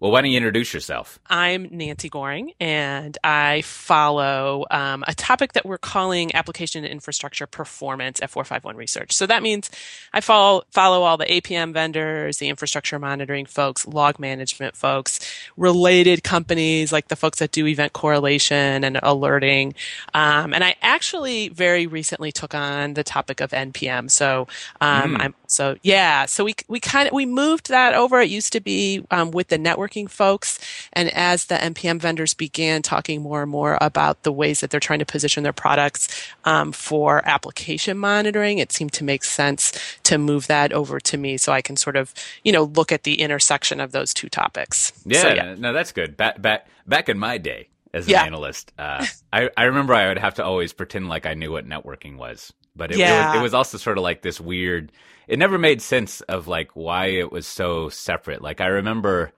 Well, why don't you introduce yourself? I'm Nancy Gohring, and I follow um, a topic that we're calling application infrastructure performance at 451 Research. So that means I follow follow all the APM vendors, the infrastructure monitoring folks, log management folks, related companies like the folks that do event correlation and alerting. Um, and I actually very recently took on the topic of NPM. So um, mm. I'm so yeah. So we we kind of we moved that over. It used to be um, with the network networking folks. And as the NPM vendors began talking more and more about the ways that they're trying to position their products um, for application monitoring, it seemed to make sense to move that over to me so I can sort of, you know, look at the intersection of those two topics. Yeah, so, yeah. no, that's good. Back, back, back in my day as an yeah. analyst, uh, I, I remember I would have to always pretend like I knew what networking was. But it, yeah. it, was, it was also sort of like this weird. It never made sense of like why it was so separate. Like I remember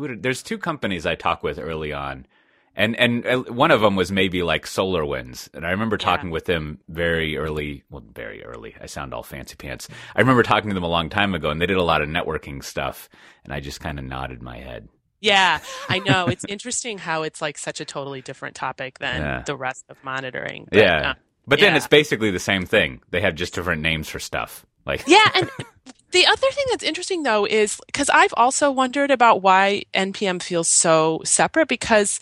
who did, there's two companies I talked with early on. And and one of them was maybe like SolarWinds, and I remember talking yeah. with them very early. Well, very early. I sound all fancy pants. I remember talking to them a long time ago, and they did a lot of networking stuff, and I just kind of nodded my head. Yeah, I know. it's interesting how it's like such a totally different topic than yeah. the rest of monitoring. But, yeah, uh, but yeah. then it's basically the same thing. They have just different names for stuff. Like yeah, and the other thing that's interesting though is because I've also wondered about why NPM feels so separate because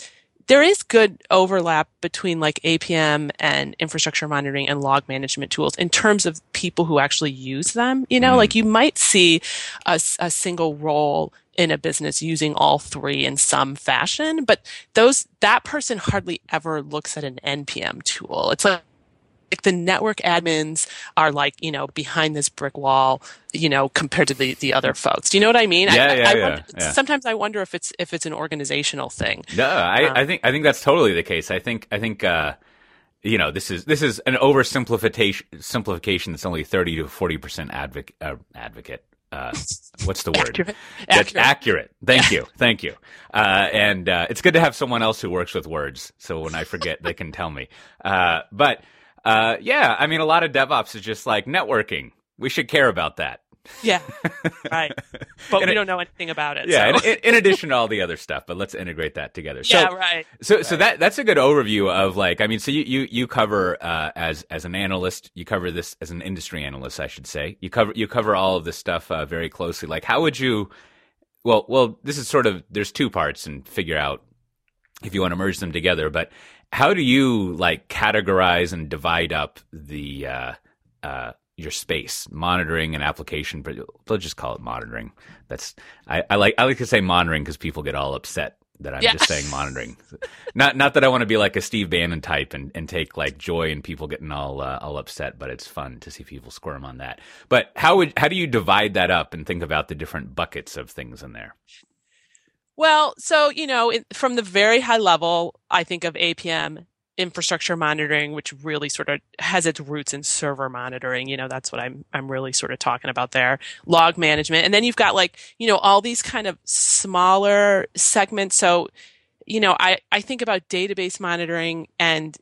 there is good overlap between like APM and infrastructure monitoring and log management tools in terms of people who actually use them. You know, mm. like you might see a, a single role in a business using all three in some fashion, but those, that person hardly ever looks at an NPM tool. It's like, like the network admins are like you know behind this brick wall you know compared to the the other folks do you know what i mean yeah, I, yeah, I, yeah, wonder, yeah, sometimes i wonder if it's if it's an organizational thing no i um, i think i think that's totally the case i think i think uh you know this is this is an oversimplification simplification that's only 30 to 40 percent advocate uh, advocate uh, what's the word? Accurate. That's accurate. Thank you. Thank you. Uh, and uh, it's good to have someone else who works with words, so when I forget, they can tell me. Uh, but uh, yeah, I mean, a lot of DevOps is just like networking. We should care about that. Yeah, right. But we don't know anything about it. Yeah, so. in, in, addition to all the other stuff, but let's integrate that together. So, yeah, right. So, right. so that that's a good overview of like, I mean, so you you you cover uh, as as an analyst, you cover this as an industry analyst, I should say. You cover you cover all of this stuff uh, very closely. Like, how would you? Well, well, this is sort of there's two parts, and figure out if you want to merge them together, but how do you like categorize and divide up the uh, uh, your space monitoring and application? But let's just call it monitoring. That's I, I like I like to say monitoring because people get all upset that I'm yeah. just saying monitoring. not not that I want to be like a Steve Bannon type and, and take like joy in people getting all uh, all upset, but it's fun to see people squirm on that. But how would how do you divide that up and think about the different buckets of things in there? Well, so, you know, from the very high level, I think of APM infrastructure monitoring, which really sort of has its roots in server monitoring. You know, that's what I'm, I'm really sort of talking about there. Log management. And then you've got like, you know, all these kind of smaller segments. So, you know, I, I think about database monitoring and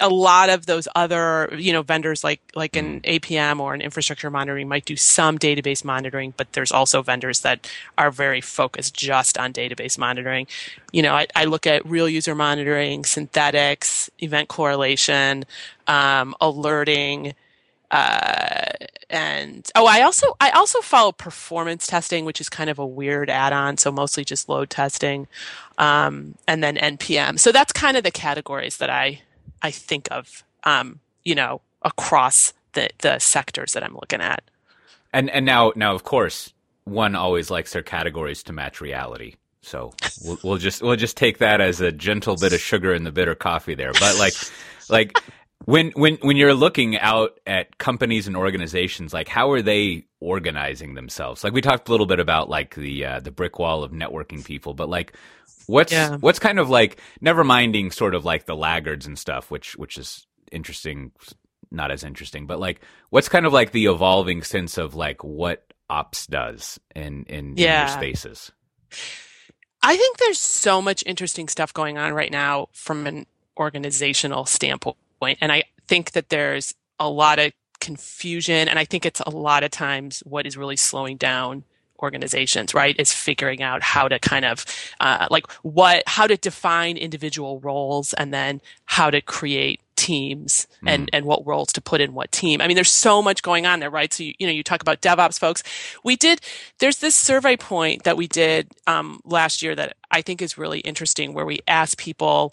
a lot of those other, you know, vendors like, like an mm. APM or an infrastructure monitoring might do some database monitoring, but there's also vendors that are very focused just on database monitoring. You know, I, I look at real user monitoring, synthetics, event correlation, um, alerting, uh, and oh, I also I also follow performance testing, which is kind of a weird add-on. So mostly just load testing, um, and then npm. So that's kind of the categories that I I think of, um, you know, across the the sectors that I'm looking at. And and now now of course one always likes their categories to match reality. So we'll, we'll just we'll just take that as a gentle bit of sugar in the bitter coffee there. But like like when when when you're looking out at companies and organizations, like how are they organizing themselves? Like we talked a little bit about like the uh, the brick wall of networking people, but like what's yeah. what's kind of like never minding sort of like the laggards and stuff, which which is interesting, not as interesting, but like what's kind of like the evolving sense of like what ops does in in, yeah. in your spaces. I think there's so much interesting stuff going on right now from an organizational standpoint point. And I think that there's a lot of confusion. And I think it's a lot of times what is really slowing down organizations, right? Is figuring out how to kind of uh, like what how to define individual roles and then how to create teams and, mm. and what roles to put in what team. I mean, there's so much going on there, right? So, you, you know, you talk about DevOps folks. We did, there's this survey point that we did um, last year that I think is really interesting where we asked people,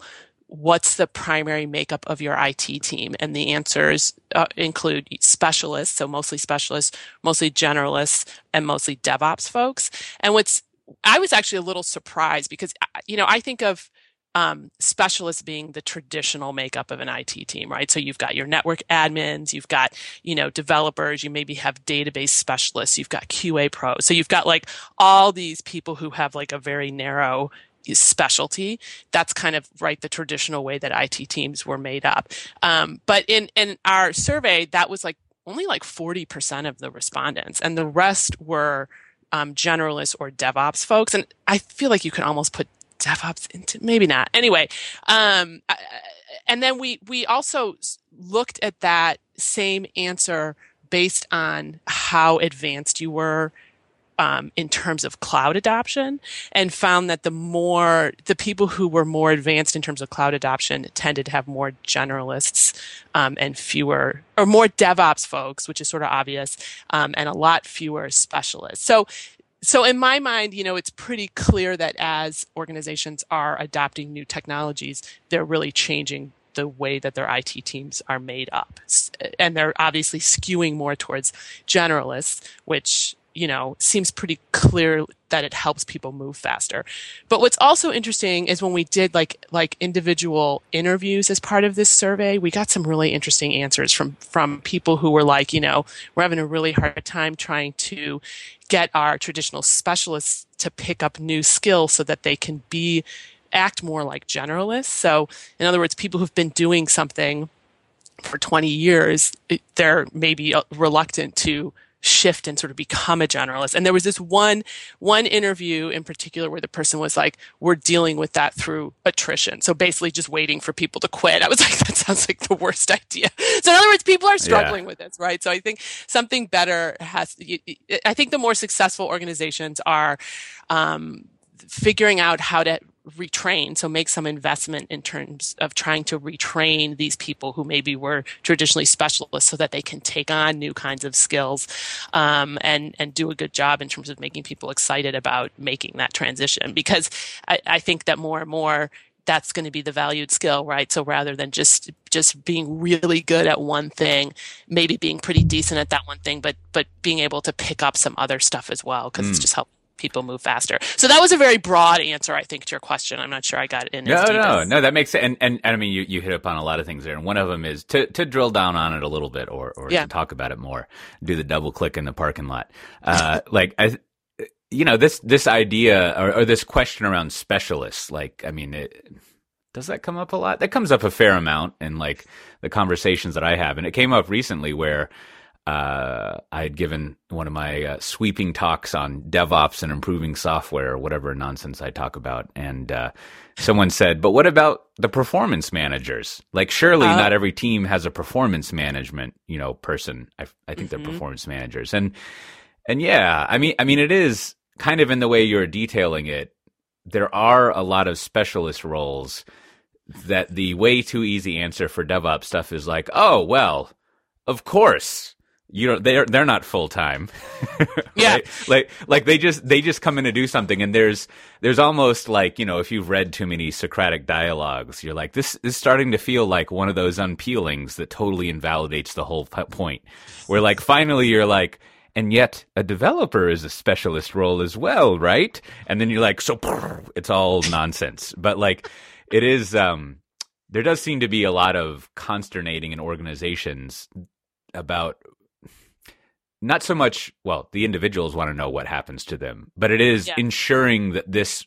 what's the primary makeup of your IT team? And the answers uh, include specialists, so mostly specialists, mostly generalists, and mostly DevOps folks. And what's, I was actually a little surprised because, uh, you know, I think of, um, specialists being the traditional makeup of an IT team, right? So you've got your network admins, you've got, you know, developers, you maybe have database specialists, you've got QA pros. So you've got like all these people who have like a very narrow specialty. That's kind of right the traditional way that IT teams were made up. Um, but in in our survey, that was like only like forty percent of the respondents, and the rest were um, generalists or DevOps folks. And I feel like you can almost put DevOps into maybe not. Anyway, um, and then we we also looked at that same answer based on how advanced you were um, in terms of cloud adoption and found that the more the people who were more advanced in terms of cloud adoption tended to have more generalists um, and fewer or more DevOps folks, which is sort of obvious, um, and a lot fewer specialists. So so in my mind, you know, it's pretty clear that as organizations are adopting new technologies, they're really changing the way that their IT teams are made up. And they're obviously skewing more towards generalists, which you know, seems pretty clear that it helps people move faster. But what's also interesting is when we did like like individual interviews as part of this survey, we got some really interesting answers from from people who were like, you know, we're having a really hard time trying to get our traditional specialists to pick up new skills so that they can be act more like generalists. So, in other words, people who've been doing something for 20 years, they're maybe uh, reluctant to shift and sort of become a generalist. And there was this one one interview in particular where the person was like, "We're dealing with that through attrition." So basically, just waiting for people to quit. I was like, "That sounds like the worst idea." So in other words, people are struggling yeah. with this, right? So I think something better has. I think the more successful organizations are. Um, figuring out how to retrain so make some investment in terms of trying to retrain these people who maybe were traditionally specialists so that they can take on new kinds of skills um, and and do a good job in terms of making people excited about making that transition because I, I think that more and more that's going to be the valued skill, right? So rather than just just being really good at one thing, maybe being pretty decent at that one thing, but but being able to pick up some other stuff as well because mm. it's just helping people move faster. So that was a very broad answer, I think, to your question. I'm not sure I got it in. No, no, no. That makes sense. And, and, and I mean, you, you hit upon a lot of things there. And one of them is to, to drill down on it a little bit or, or yeah. to talk about it more, do the double click in the parking lot. Uh, like, I, you know, this, this idea or, or this question around specialists, like, I mean, it, does that come up a lot? That comes up a fair amount in like the conversations that I have. And it came up recently where, uh, I had given one of my uh, sweeping talks on DevOps and improving software, or whatever nonsense I talk about, and uh, someone said, "But what about the performance managers? Like, surely uh, not every team has a performance management, you know, person. I, I think mm-hmm. they're performance managers, and and yeah, I mean, I mean, it is kind of in the way you're detailing it. There are a lot of specialist roles that the way too easy answer for DevOps stuff is like, oh well, of course you know they're they're not full time yeah. Like like they just they just come in to do something and there's there's almost like you know if you've read too many socratic dialogues you're like this is starting to feel like one of those unpeelings that totally invalidates the whole point. Where like finally you're like and yet a developer is a specialist role as well right? And then you're like so it's all nonsense. But like it is um there does seem to be a lot of consternating in organizations about not so much well the individuals want to know what happens to them but it is yeah. ensuring that this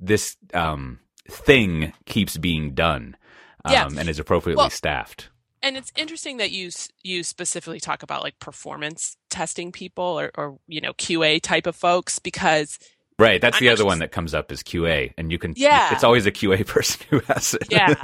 this um, thing keeps being done um, yeah. and is appropriately well, staffed and it's interesting that you you specifically talk about like performance testing people or, or you know qa type of folks because right that's I'm the other one that comes up is qa and you can yeah it's always a qa person who has it yeah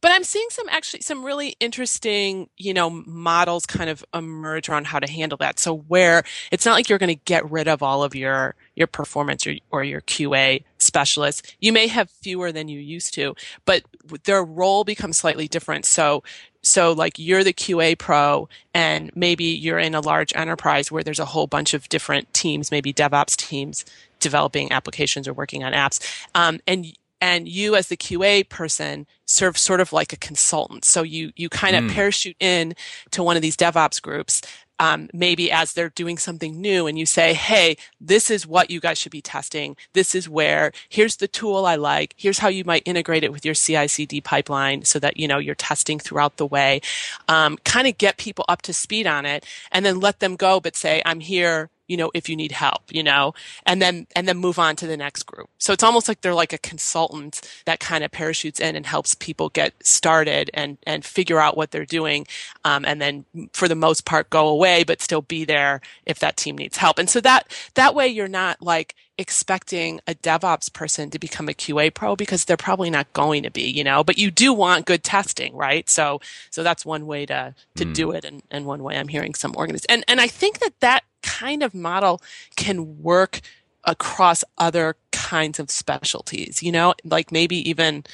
But I'm seeing some actually some really interesting, you know, models kind of emerge around how to handle that. So where it's not like you're going to get rid of all of your your performance or, or your QA specialists. You may have fewer than you used to, but their role becomes slightly different. So so like you're the QA pro and maybe you're in a large enterprise where there's a whole bunch of different teams, maybe DevOps teams developing applications or working on apps. Um, and and you as the QA person serve sort of like a consultant. So you you kind of mm. parachute in to one of these DevOps groups, um, maybe as they're doing something new, and you say, "Hey, this is what you guys should be testing. This is where. Here's the tool I like. Here's how you might integrate it with your CI/CD pipeline, so that you know you're testing throughout the way. Um, kind of get people up to speed on it, and then let them go, but say, "I'm here you know, if you need help, you know, and then, and then move on to the next group. So it's almost like they're like a consultant that kind of parachutes in and helps people get started and, and figure out what they're doing. Um, and then for the most part go away, but still be there if that team needs help. And so that, that way you're not like, expecting a DevOps person to become a QA pro because they're probably not going to be, you know, but you do want good testing, right? So, so that's one way to, to mm. do it. And, and one way I'm hearing some organizations. And, and I think that that kind of model can work across other kinds of specialties, you know, like maybe even,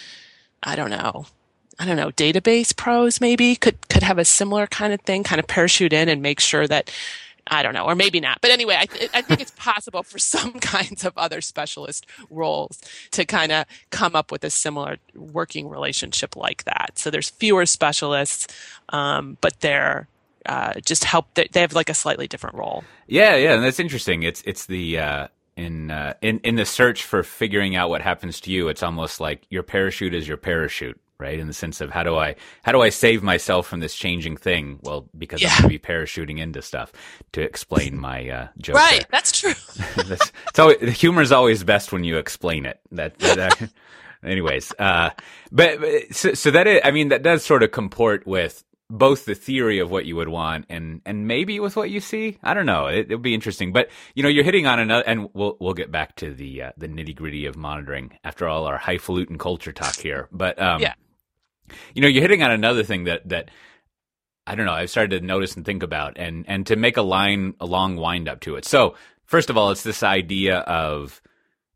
I don't know, I don't know, database pros maybe could, could have a similar kind of thing, kind of parachute in and make sure that, I don't know, or maybe not. But anyway, I, th- I think it's possible for some kinds of other specialist roles to kind of come up with a similar working relationship like that. So there's fewer specialists, um, but they're uh, just help. They have like a slightly different role. Yeah, yeah, and that's interesting. It's it's the uh, in uh, in in the search for figuring out what happens to you. It's almost like your parachute is your parachute, right? In the sense of how do I how do I save myself from this changing thing? Well, because yeah. I'm going to be parachuting into stuff to explain my uh, joke. Right, there. that's true. that's, so the humor is always best when you explain it. That. that uh, anyways, uh, but, but so, so that is, I mean, that does sort of comport with both the theory of what you would want and and maybe with what you see. I don't know. It, will be interesting. But you know, you're hitting on another, and we'll we'll get back to the uh, the nitty gritty of monitoring after all our highfalutin culture talk here. But um, yeah, you know, you're hitting on another thing that that I don't know. I've started to notice and think about, and and to make a line a long wind up to it. So first of all, it's this idea of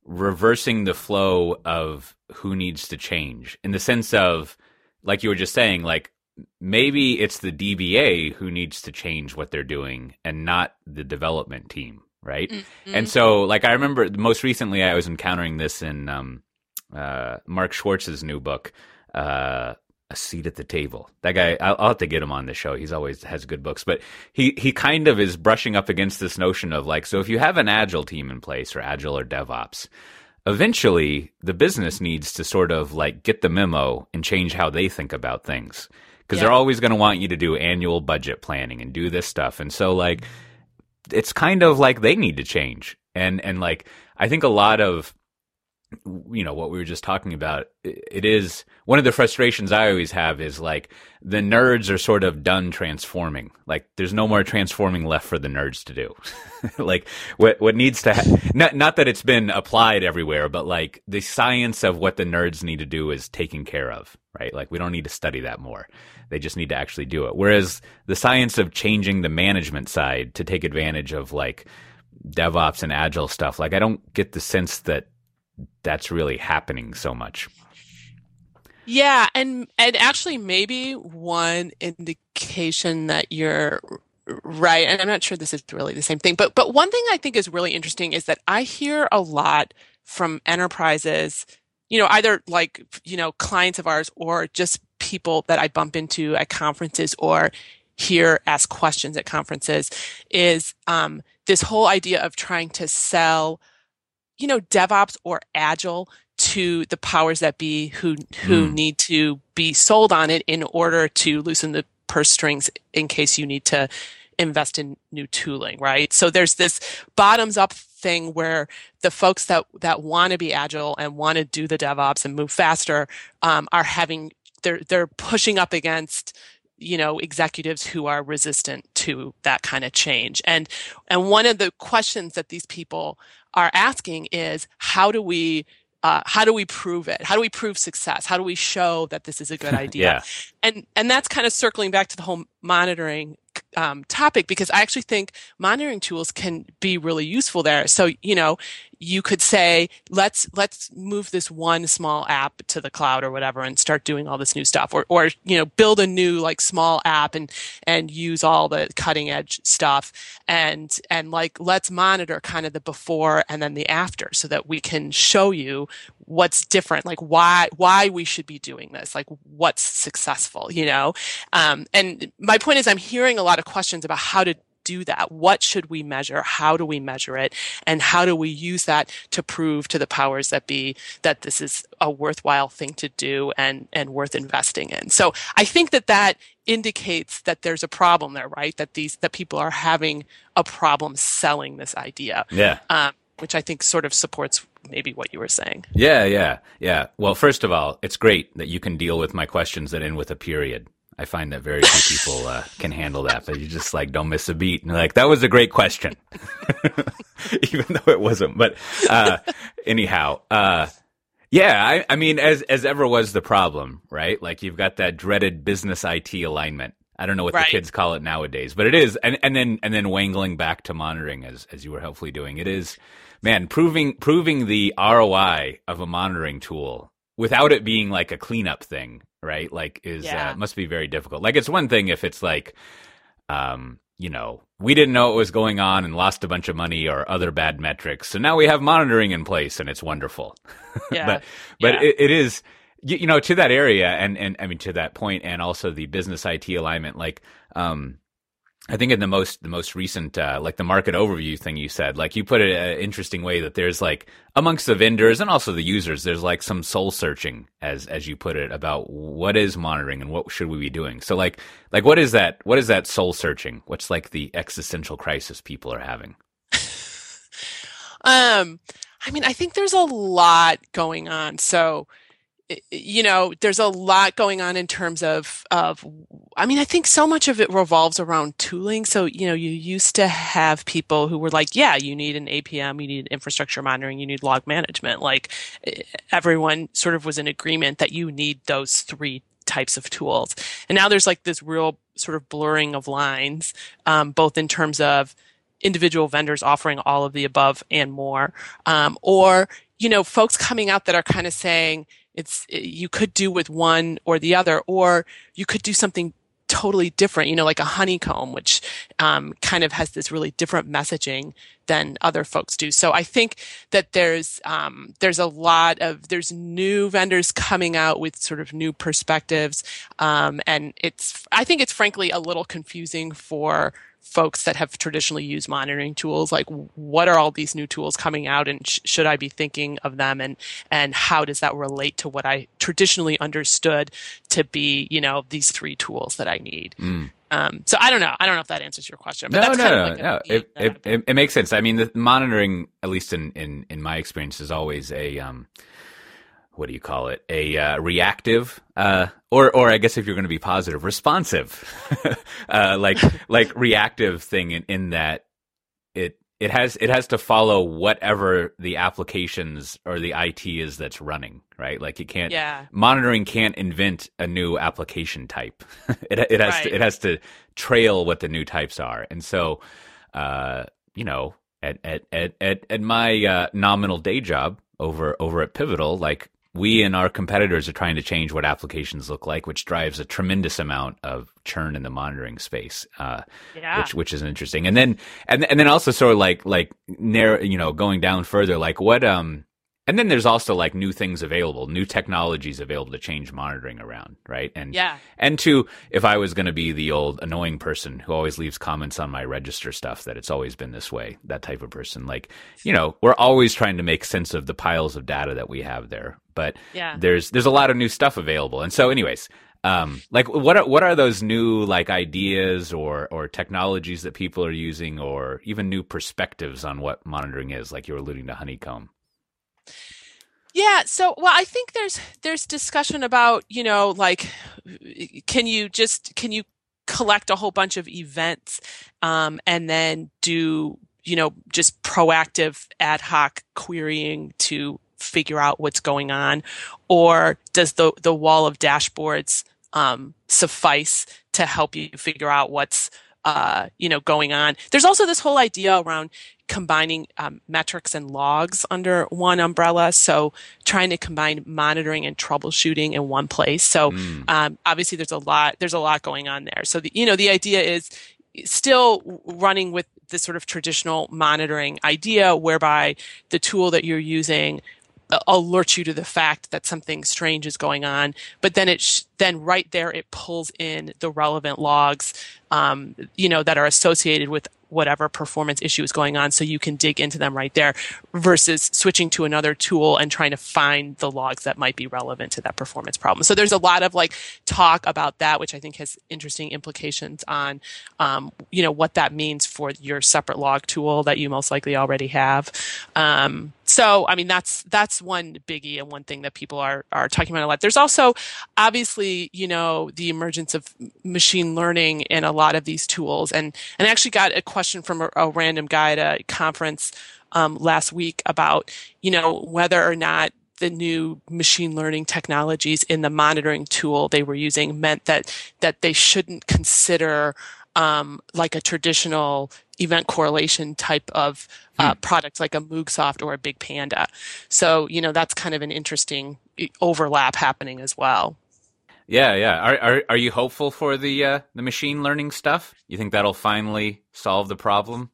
reversing the flow of who needs to change in the sense of like you were just saying like maybe it's the DBA who needs to change what they're doing and not the development team, right? Mm-hmm. And so, like, I remember most recently I was encountering this in um, uh, Mark Schwartz's new book, uh, A Seat at the Table. That guy, I'll, I'll, have to get him on the show. He's always has good books, but he he kind of is brushing up against this notion of like, so if you have an agile team in place or agile or DevOps. Eventually, the business needs to sort of like get the memo and change how they think about things because yeah. they're always going to want you to do annual budget planning and do this stuff. And so like it's kind of like they need to change. And and like I think a lot of you know what we were just talking about it is one of the frustrations i always have is like the nerds are sort of done transforming. Like there's no more transforming left for the nerds to do. Like what what needs to ha- not not that it's been applied everywhere but like the science of what the nerds need to do is taken care of right? Like we don't need to study that more. They just need to actually do it. Whereas the science of changing the management side to take advantage of like DevOps and agile stuff, like I don't get the sense that that's really happening so much. Yeah, and and actually maybe one indication that you're right and I'm not sure this is really the same thing, but but one thing I think is really interesting is that I hear a lot from enterprises, you know, either like, you know, clients of ours or just people that I bump into at conferences or hear ask questions at conferences is um, this whole idea of trying to sell, you know, DevOps or Agile to the powers that be who who mm. need to be sold on it in order to loosen the purse strings in case you need to invest in new tooling, right? So there's this bottoms up thing where the folks that that want to be agile and want to do the DevOps and move faster um, are having they're they're pushing up against you know executives who are resistant to that kind of change and and one of the questions that these people are asking is how do we uh, how do we prove it? How do we prove success? How do we show that this is a good idea? yeah. And and that's kind of circling back to the whole monitoring um, topic because I actually think monitoring tools can be really useful there. So you know, you could say let's let's move this one small app to the cloud or whatever and start doing all this new stuff. Or or you know build a new like small app and and use all the cutting edge stuff and and like let's monitor kind of the before and then the after so that we can show you what's different like why why we should be doing this like what's successful you know? Um, and my point is i'm hearing a lot of questions about how to do that? What should we measure? How do we measure it? And how do we use that to prove to the powers that be that this is a worthwhile thing to do and, and worth investing in? So I think that that indicates that there's a problem there, right? That these, that people are having a problem selling this idea. Yeah. Um, which I think sort of supports maybe what you were saying. Yeah, yeah, yeah. Well, first of all, it's great that you can deal with my questions that end with a period. I find that very few people uh, can handle that, but you just like don't miss a beat. And like that was a great question, even though it wasn't. But uh, anyhow, uh, yeah, I, I mean, as as ever was the problem, right? Like you've got that dreaded business IT alignment. I don't know what Right. the kids call it nowadays, but it is. And and then and then wangling back to monitoring as as you were helpfully doing. It is, man, proving proving the ROI of a monitoring tool without it being like a cleanup thing, right? Like is Yeah. uh, must be very difficult. Like it's one thing if it's like um you know, we didn't know what was going on and lost a bunch of money or other bad metrics. So now we have monitoring in place and it's wonderful. Yeah. but but Yeah. it, it is you, you know to that area and and I mean to that point and also the business IT alignment like um I think in the most the most recent uh, like the market overview thing you said like you put it an interesting way that there's like amongst the vendors and also the users there's like some soul searching as as you put it about what is monitoring and what should we be doing. So like like what is that what is that soul searching? What's like the existential crisis people are having? Um, I mean, I think there's a lot going on. So, you know, there's a lot going on in terms of of. I mean, I think so much of it revolves around tooling. So, you know, you used to have people who were like, "Yeah, you need an APM, you need infrastructure monitoring, you need log management." Like, everyone sort of was in agreement that you need those three types of tools. And now there's like this real sort of blurring of lines, um, both in terms of individual vendors offering all of the above and more, um, or you know, folks coming out that are kind of saying it's you could do with one or the other, or you could do something totally different. You know, like a honeycomb, which um, kind of has this really different messaging than other folks do. So I think that there's um, there's a lot of there's new vendors coming out with sort of new perspectives, um, and it's I think it's frankly a little confusing for folks that have traditionally used monitoring tools like what are all these new tools coming out and sh- should i be thinking of them and and how does that relate to what i traditionally understood to be you know these three tools that i need Mm. um, so i don't know i don't know if that answers your question but no, that's no, kind no, of like no. It, it, it, it makes sense. I mean, the monitoring, at least in, in, in my experience, is always a um, what do you call it? A uh, reactive, uh, or or I guess if you're going to be positive, responsive, uh, like like reactive thing in, in that it it has it has to follow whatever the applications or the IT is that's running, right? Like it can't yeah monitoring can't invent a new application type. it it has Right. to, it has to trail what the new types are, and so uh, you know at at at at, at my uh, nominal day job over over at Pivotal, like we and our competitors are trying to change what applications look like, which drives a tremendous amount of churn in the monitoring space. Uh, yeah which which is interesting. And then and and then also sort of like like narrow, you know, going down further, like what um and then there's also like new things available, new technologies available to change monitoring around, right? And yeah and two, if I was going to be the old annoying person who always leaves comments on my register stuff that it's always been this way, that type of person, like, you know, we're always trying to make sense of the piles of data that we have there. But yeah there's there's a lot of new stuff available. And so anyways, um like what are what are those new like ideas or or technologies that people are using or even new perspectives on what monitoring is, like you're alluding to honeycomb. Yeah, so well I think there's there's discussion about, you know, like can you just can you collect a whole bunch of events um, and then do, you know, just proactive ad hoc querying to figure out what's going on, or does the the wall of dashboards um, suffice to help you figure out what's uh, you know going on? There's also this whole idea around combining um, metrics and logs under one umbrella. So trying to combine monitoring and troubleshooting in one place. So mm. um, obviously there's a lot there's a lot going on there. So the, you know the idea is still running with this sort of traditional monitoring idea whereby the tool that you're using alerts you to the fact that something strange is going on but then it sh- then right there it pulls in the relevant logs um, you know that are associated with whatever performance issue is going on so you can dig into them right there versus switching to another tool and trying to find the logs that might be relevant to that performance problem. So there's a lot of like talk about that, which I think has interesting implications on, um, you know, what that means for your separate log tool that you most likely already have. Um, so I mean that's that's one biggie and one thing that people are are talking about a lot. There's also obviously you know the emergence of machine learning in a lot of these tools and and I actually got a question from a, a random guy at a conference um, last week about you know whether or not the new machine learning technologies in the monitoring tool they were using meant that that they shouldn't consider um, like a traditional event correlation type of uh, hmm. product like a Moogsoft or a Big Panda. So, you know, that's kind of an interesting overlap happening as well. Yeah, yeah. Are are, are you hopeful for the uh, the machine learning stuff? You think that'll finally solve the problem?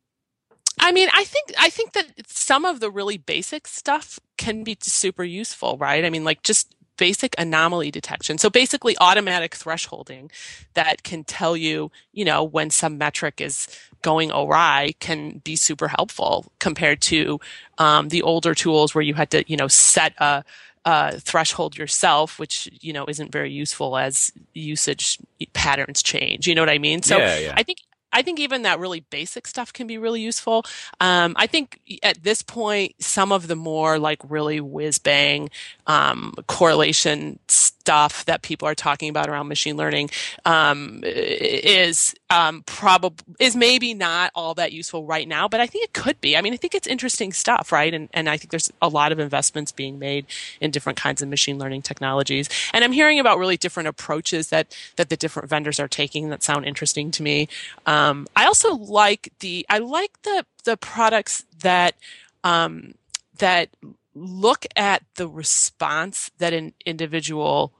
I mean, I think I think that some of the really basic stuff can be super useful, right? I mean, like just basic anomaly detection. So basically automatic thresholding that can tell you, you know, when some metric is going awry can be super helpful compared to um, the older tools where you had to, you know, set a, a threshold yourself, which you know isn't very useful as usage patterns change. You know what I mean? So yeah, yeah. I think I think even that really basic stuff can be really useful. Um, I think at this point, some of the more like really whiz bang um, correlation stuff that people are talking about around machine learning um, is um, probably is maybe not all that useful right now, but I think it could be. I mean, I think it's interesting stuff, right? And and I think there's a lot of investments being made in different kinds of machine learning technologies. And I'm hearing about really different approaches that that the different vendors are taking that sound interesting to me. Um, I also like the I like the the products that um, that look at the response that an individual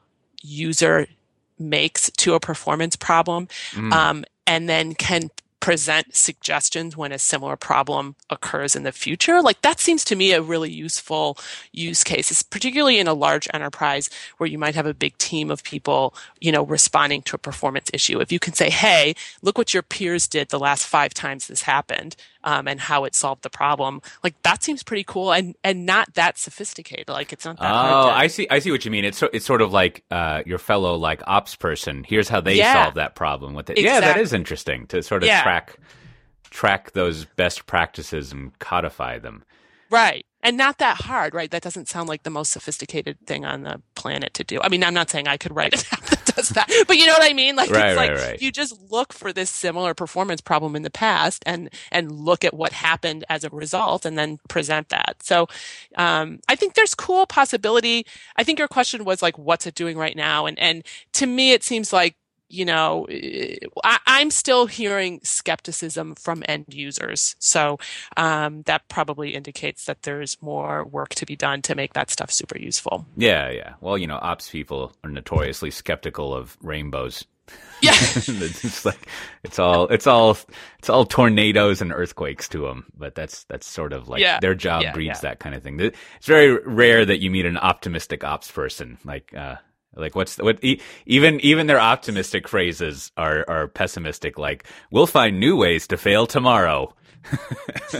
user makes to a performance problem mm. um, and then can present suggestions when a similar problem occurs in the future. Like that seems to me a really useful use case, it's particularly in a large enterprise where you might have a big team of people, you know, responding to a performance issue. If you can say, Hey, look what your peers did the last five times this happened um, and how it solved the problem. Like that seems pretty cool and and not that sophisticated. Like it's not that. Oh, to... I see. I see what you mean. It's it's sort of like uh, your fellow like ops person. Here's how they yeah. solve that problem with it. Exactly. Yeah, that is interesting to sort of yeah. track track those best practices and codify them. Right and not that hard, right? That doesn't sound like the most sophisticated thing on the planet to do. I mean, I'm not saying I could write that does that, but you know what I mean? Like, right, it's right, like right. you just look for this similar performance problem in the past and, and look at what happened as a result and then present that. So, um, I think there's cool possibility. I think your question was like, what's it doing right now? And, and to me, it seems like you know, I, am still hearing skepticism from end users. So um, that probably indicates that there's more work to be done to make that stuff super useful. Yeah, yeah. Well, you know, ops people are notoriously skeptical of rainbows. Yeah, it's like it's all it's all it's all tornadoes and earthquakes to them. But that's that's sort of like yeah. their job yeah, breeds yeah. that kind of thing. It's very rare that you meet an optimistic ops person. Like uh, like what's what even even their optimistic phrases are are pessimistic. Like we'll find new ways to fail tomorrow.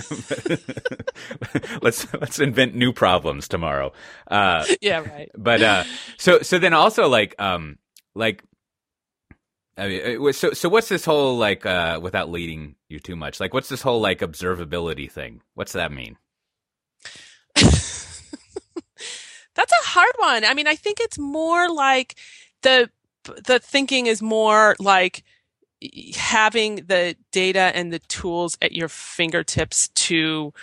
let's let's invent new problems tomorrow. Uh, yeah, right. But uh, so so then also like um like I mean, uh, so so what's this whole like uh without leading you too much like what's this whole like observability thing? What's that mean? That's a hard one. I mean, I think it's more like the the thinking is more like having the data and the tools at your fingertips to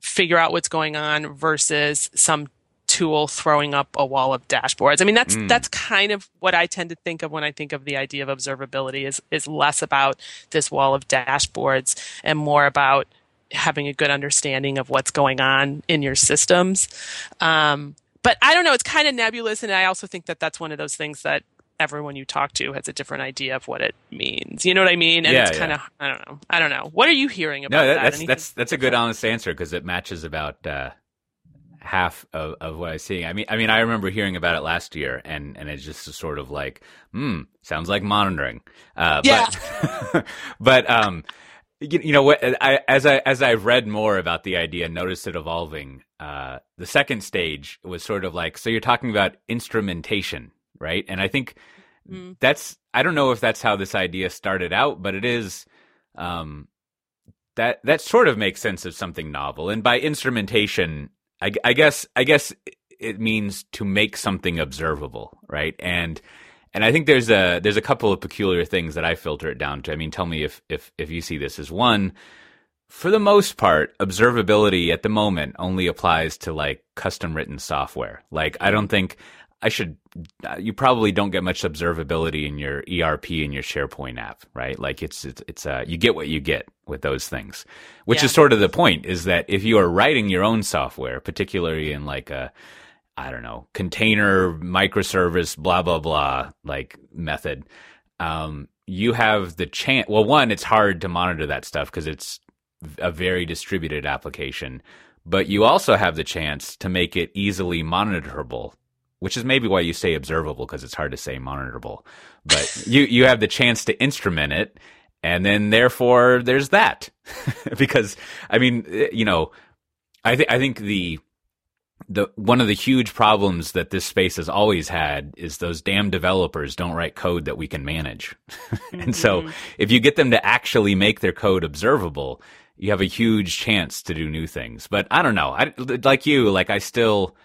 figure out what's going on versus some tool throwing up a wall of dashboards. I mean, that's Mm. that's kind of what I tend to think of when I think of the idea of observability is is less about this wall of dashboards and more about having a good understanding of what's going on in your systems. Um, but I don't know; it's kind of nebulous, and I also think that that's one of those things that everyone you talk to has a different idea of what it means. You know what I mean? And Yeah, it's kind of I don't know. I don't know. What are you hearing about No, that, that? that's Anything- that's that's a good honest answer because it matches about uh, half of, of what I see. I mean, I mean, I remember hearing about it last year, and and it's just sort of like, hmm, sounds like monitoring. Uh, Yeah. But, but um, you, you know what? I as I as I've read more about the idea, noticed it evolving. Uh, the second stage was sort of like, so you're talking about instrumentation, right? And I think Mm. that's I don't know if that's how this idea started out, but it is. Um, that that sort of makes sense of something novel, and by instrumentation, I, I guess I guess it means to make something observable, right? And and I think there's a there's a couple of peculiar things that I filter it down to. I mean, tell me if if if you see this as one. For the most part, observability at the moment only applies to like custom written software. Like I don't think I should. You probably don't get much observability in your ERP and your SharePoint app, right? Like it's it's, it's uh, you get what you get with those things, which Yeah. is sort of the point. Is that if you are writing your own software, particularly in like a I don't know container microservice blah blah blah like method, um, you have the chance. Well, one, it's hard to monitor that stuff because it's a very distributed application, but you also have the chance to make it easily monitorable, which is maybe why you say observable because it's hard to say monitorable. But you you have the chance to instrument it, and then therefore there's that because I mean eh, you know I think I think the the one of the huge problems that this space has always had is those damn developers don't write code that we can manage. and so Mhm. if you get them to actually make their code observable, you have a huge chance to do new things. But I don't know. I like you, like I still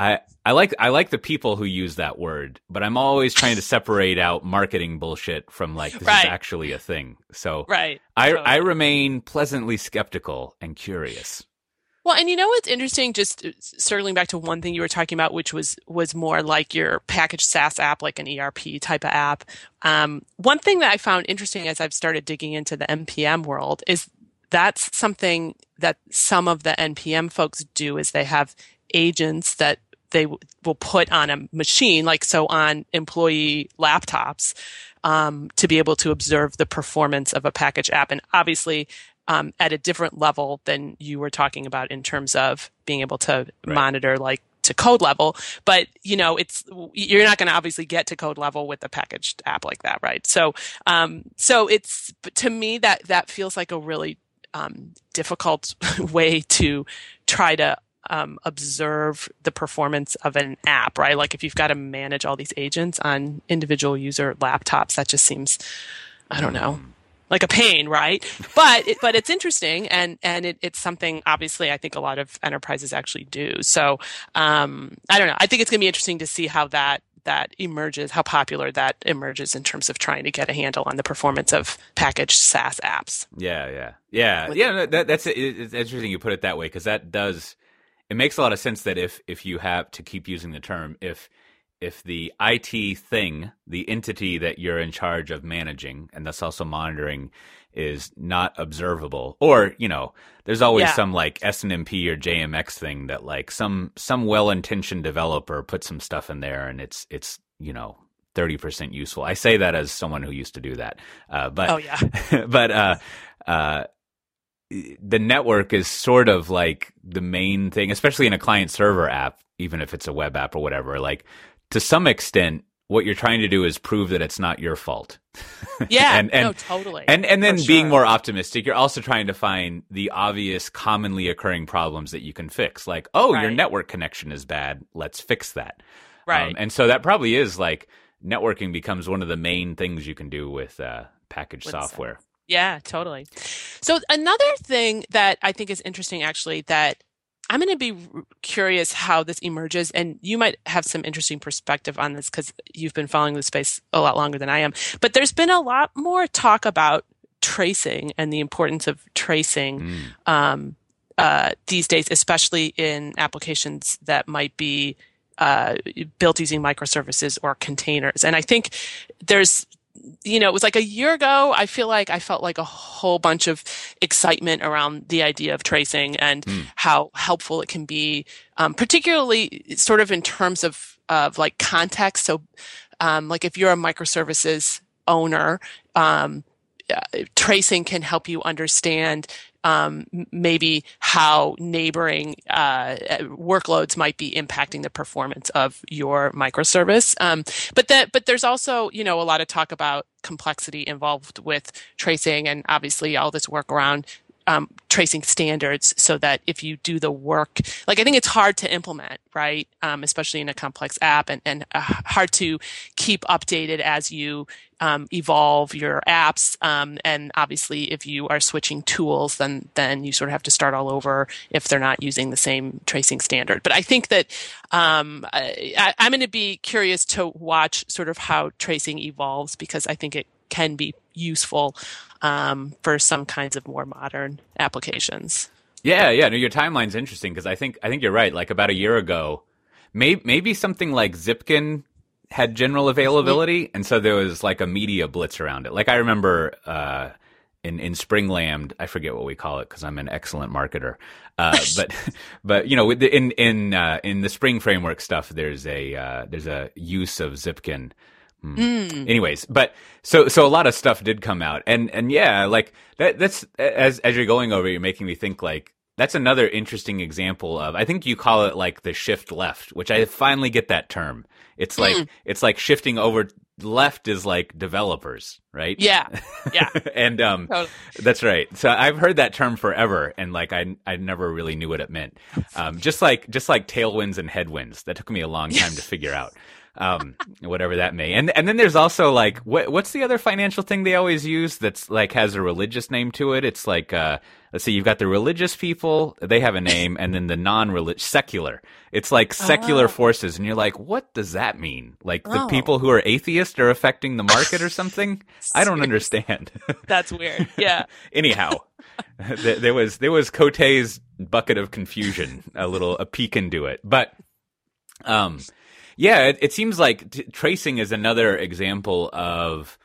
I I like I like the people who use that word, but I'm always trying to separate out marketing bullshit from like this Right. is actually a thing. So right. I totally. I remain pleasantly skeptical and curious. Well, and you know what's interesting? Just uh, circling back to one thing you were talking about, which was was more like your packaged SaaS app, like an ERP type of app. Um, one thing that I found interesting as I've started digging into the NPM world is that's something that some of the NPM folks do is they have agents that they w- will put on a machine, like so on employee laptops, um, to be able to observe the performance of a package app. And obviously, um, at a different level than you were talking about in terms of being able to Right. monitor like to code level but you know it's you're not going to obviously get to code level with a packaged app like that right so um so it's to me that that feels like a really um difficult way to try to um, observe the performance of an app, right? Like if you've got to manage all these agents on individual user laptops, that just seems, I don't know, like a pain, right? But it, but it's interesting, and and it, it's something obviously I think a lot of enterprises actually do. So um, I don't know. I think it's going to be interesting to see how that that emerges, how popular that emerges in terms of trying to get a handle on the performance of packaged SaaS apps. Yeah, yeah, yeah, With- yeah. no, That, that's it, it's interesting you put it that way because that does it makes a lot of sense that if if you have to keep using the term if if the IT thing, the entity that you're in charge of managing and thus also monitoring is not observable or you know there's always Yeah. some like SNMP or JMX thing that like some some well-intentioned developer put some stuff in there and it's it's you know 30% useful. I say that as someone who used to do that. Uh, but Oh yeah, but uh, uh, the network is sort of like the main thing, especially in a client server app, even if it's a web app or whatever. Like to some extent, what you're trying to do is prove that it's not your fault. yeah, and and no, totally, and and then For being more optimistic, you're also trying to find the obvious, commonly occurring problems that you can fix. Like, oh, your network connection is bad. Let's fix that. right. Um, and so that probably is like networking becomes one of the main things you can do with uh, packaged With software. Yeah, totally. So another thing that I think is interesting actually that I'm going to be curious how this emerges and you might have some interesting perspective on this cuz you've been following the space a lot longer than I am. But there's been a lot more talk about tracing and the importance of tracing Mm. um, uh, these days, especially in applications that might be uh, built using microservices or containers. And I think there's you know, it was like a year ago. I feel like I felt like a whole bunch of excitement around the idea of tracing and mm. how helpful it can be, um, particularly sort of in terms of of like context. So, um, like if you're a microservices owner, um, uh, tracing can help you understand um, maybe how neighboring uh, workloads might be impacting the performance of your microservice. Um, but that, but there's also, you know, a lot of talk about complexity involved with tracing, and obviously all this work around um, tracing standards so that if you do the work, like I think it's hard to implement, right? Um, especially in a complex app and, and uh, hard to keep updated as you um, evolve your apps. Um, and obviously, if you are switching tools, then then you sort of have to start all over if they're not using the same tracing standard. But I think that um, I, I'm going to be curious to watch sort of how tracing evolves because I think it can be useful um, for some kinds of more modern applications. Yeah, yeah. No, your timeline's interesting because I think I think you're right. Like about a year ago, maybe maybe something like Zipkin had general availability, and so there was like a media blitz around it. Like I remember uh, in in Springlammed, I forget what we call it because I'm an excellent marketer. Uh, but but you know, in in uh, in the Spring framework stuff, there's a uh, there's a use of Zipkin Mm. Mm. Anyways, but so so a lot of stuff did come out, and and yeah, like that. That's as as you're going over, you're making me think like that's another interesting example of. I think you call it like the shift left, which I finally get that term. It's like mm. it's like shifting over left is like developers, right? Yeah, yeah, and um, totally. that's right. So I've heard that term forever, and like I I never really knew what it meant. Um, just like just like tailwinds and headwinds, that took me a long time to figure out um, whatever that may. And and then there's also like what what's the other financial thing they always use that's like has a religious name to it? It's like uh, let's see, you've got the religious people, they have a name, and then the non-religious secular. It's like secular oh. forces, and you're like, what does that mean? Like the oh. people who are atheist are affecting the market or something? I don't understand. That's weird. Yeah. Anyhow. there was there was Cote's bucket of confusion, a little a peek into it, but um, yeah, it, it seems like t- tracing is another example of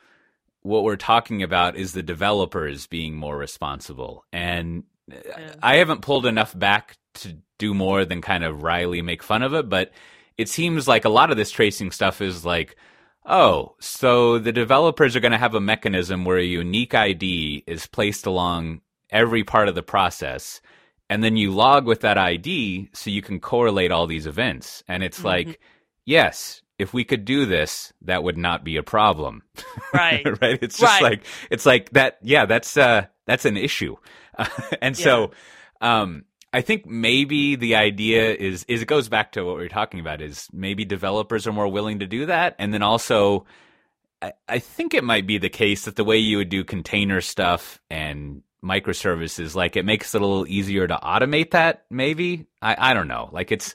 what we're talking about is the developers being more responsible. And yeah. I haven't pulled enough back to do more than kind of wryly make fun of it, but it seems like a lot of this tracing stuff is like, oh, so the developers are going to have a mechanism where a unique ID is placed along every part of the process. And then you log with that ID so you can correlate all these events. And it's mm-hmm. like, yes, if we could do this, that would not be a problem. Right. right. It's just right. like, it's like that. Yeah, that's, uh, that's an issue. Uh, and yeah. so, um, I think maybe the idea is, is it goes back to what we are talking about is maybe developers are more willing to do that. And then also, I, I think it might be the case that the way you would do container stuff and microservices, like it makes it a little easier to automate that. Maybe I, I don't know. Like it's,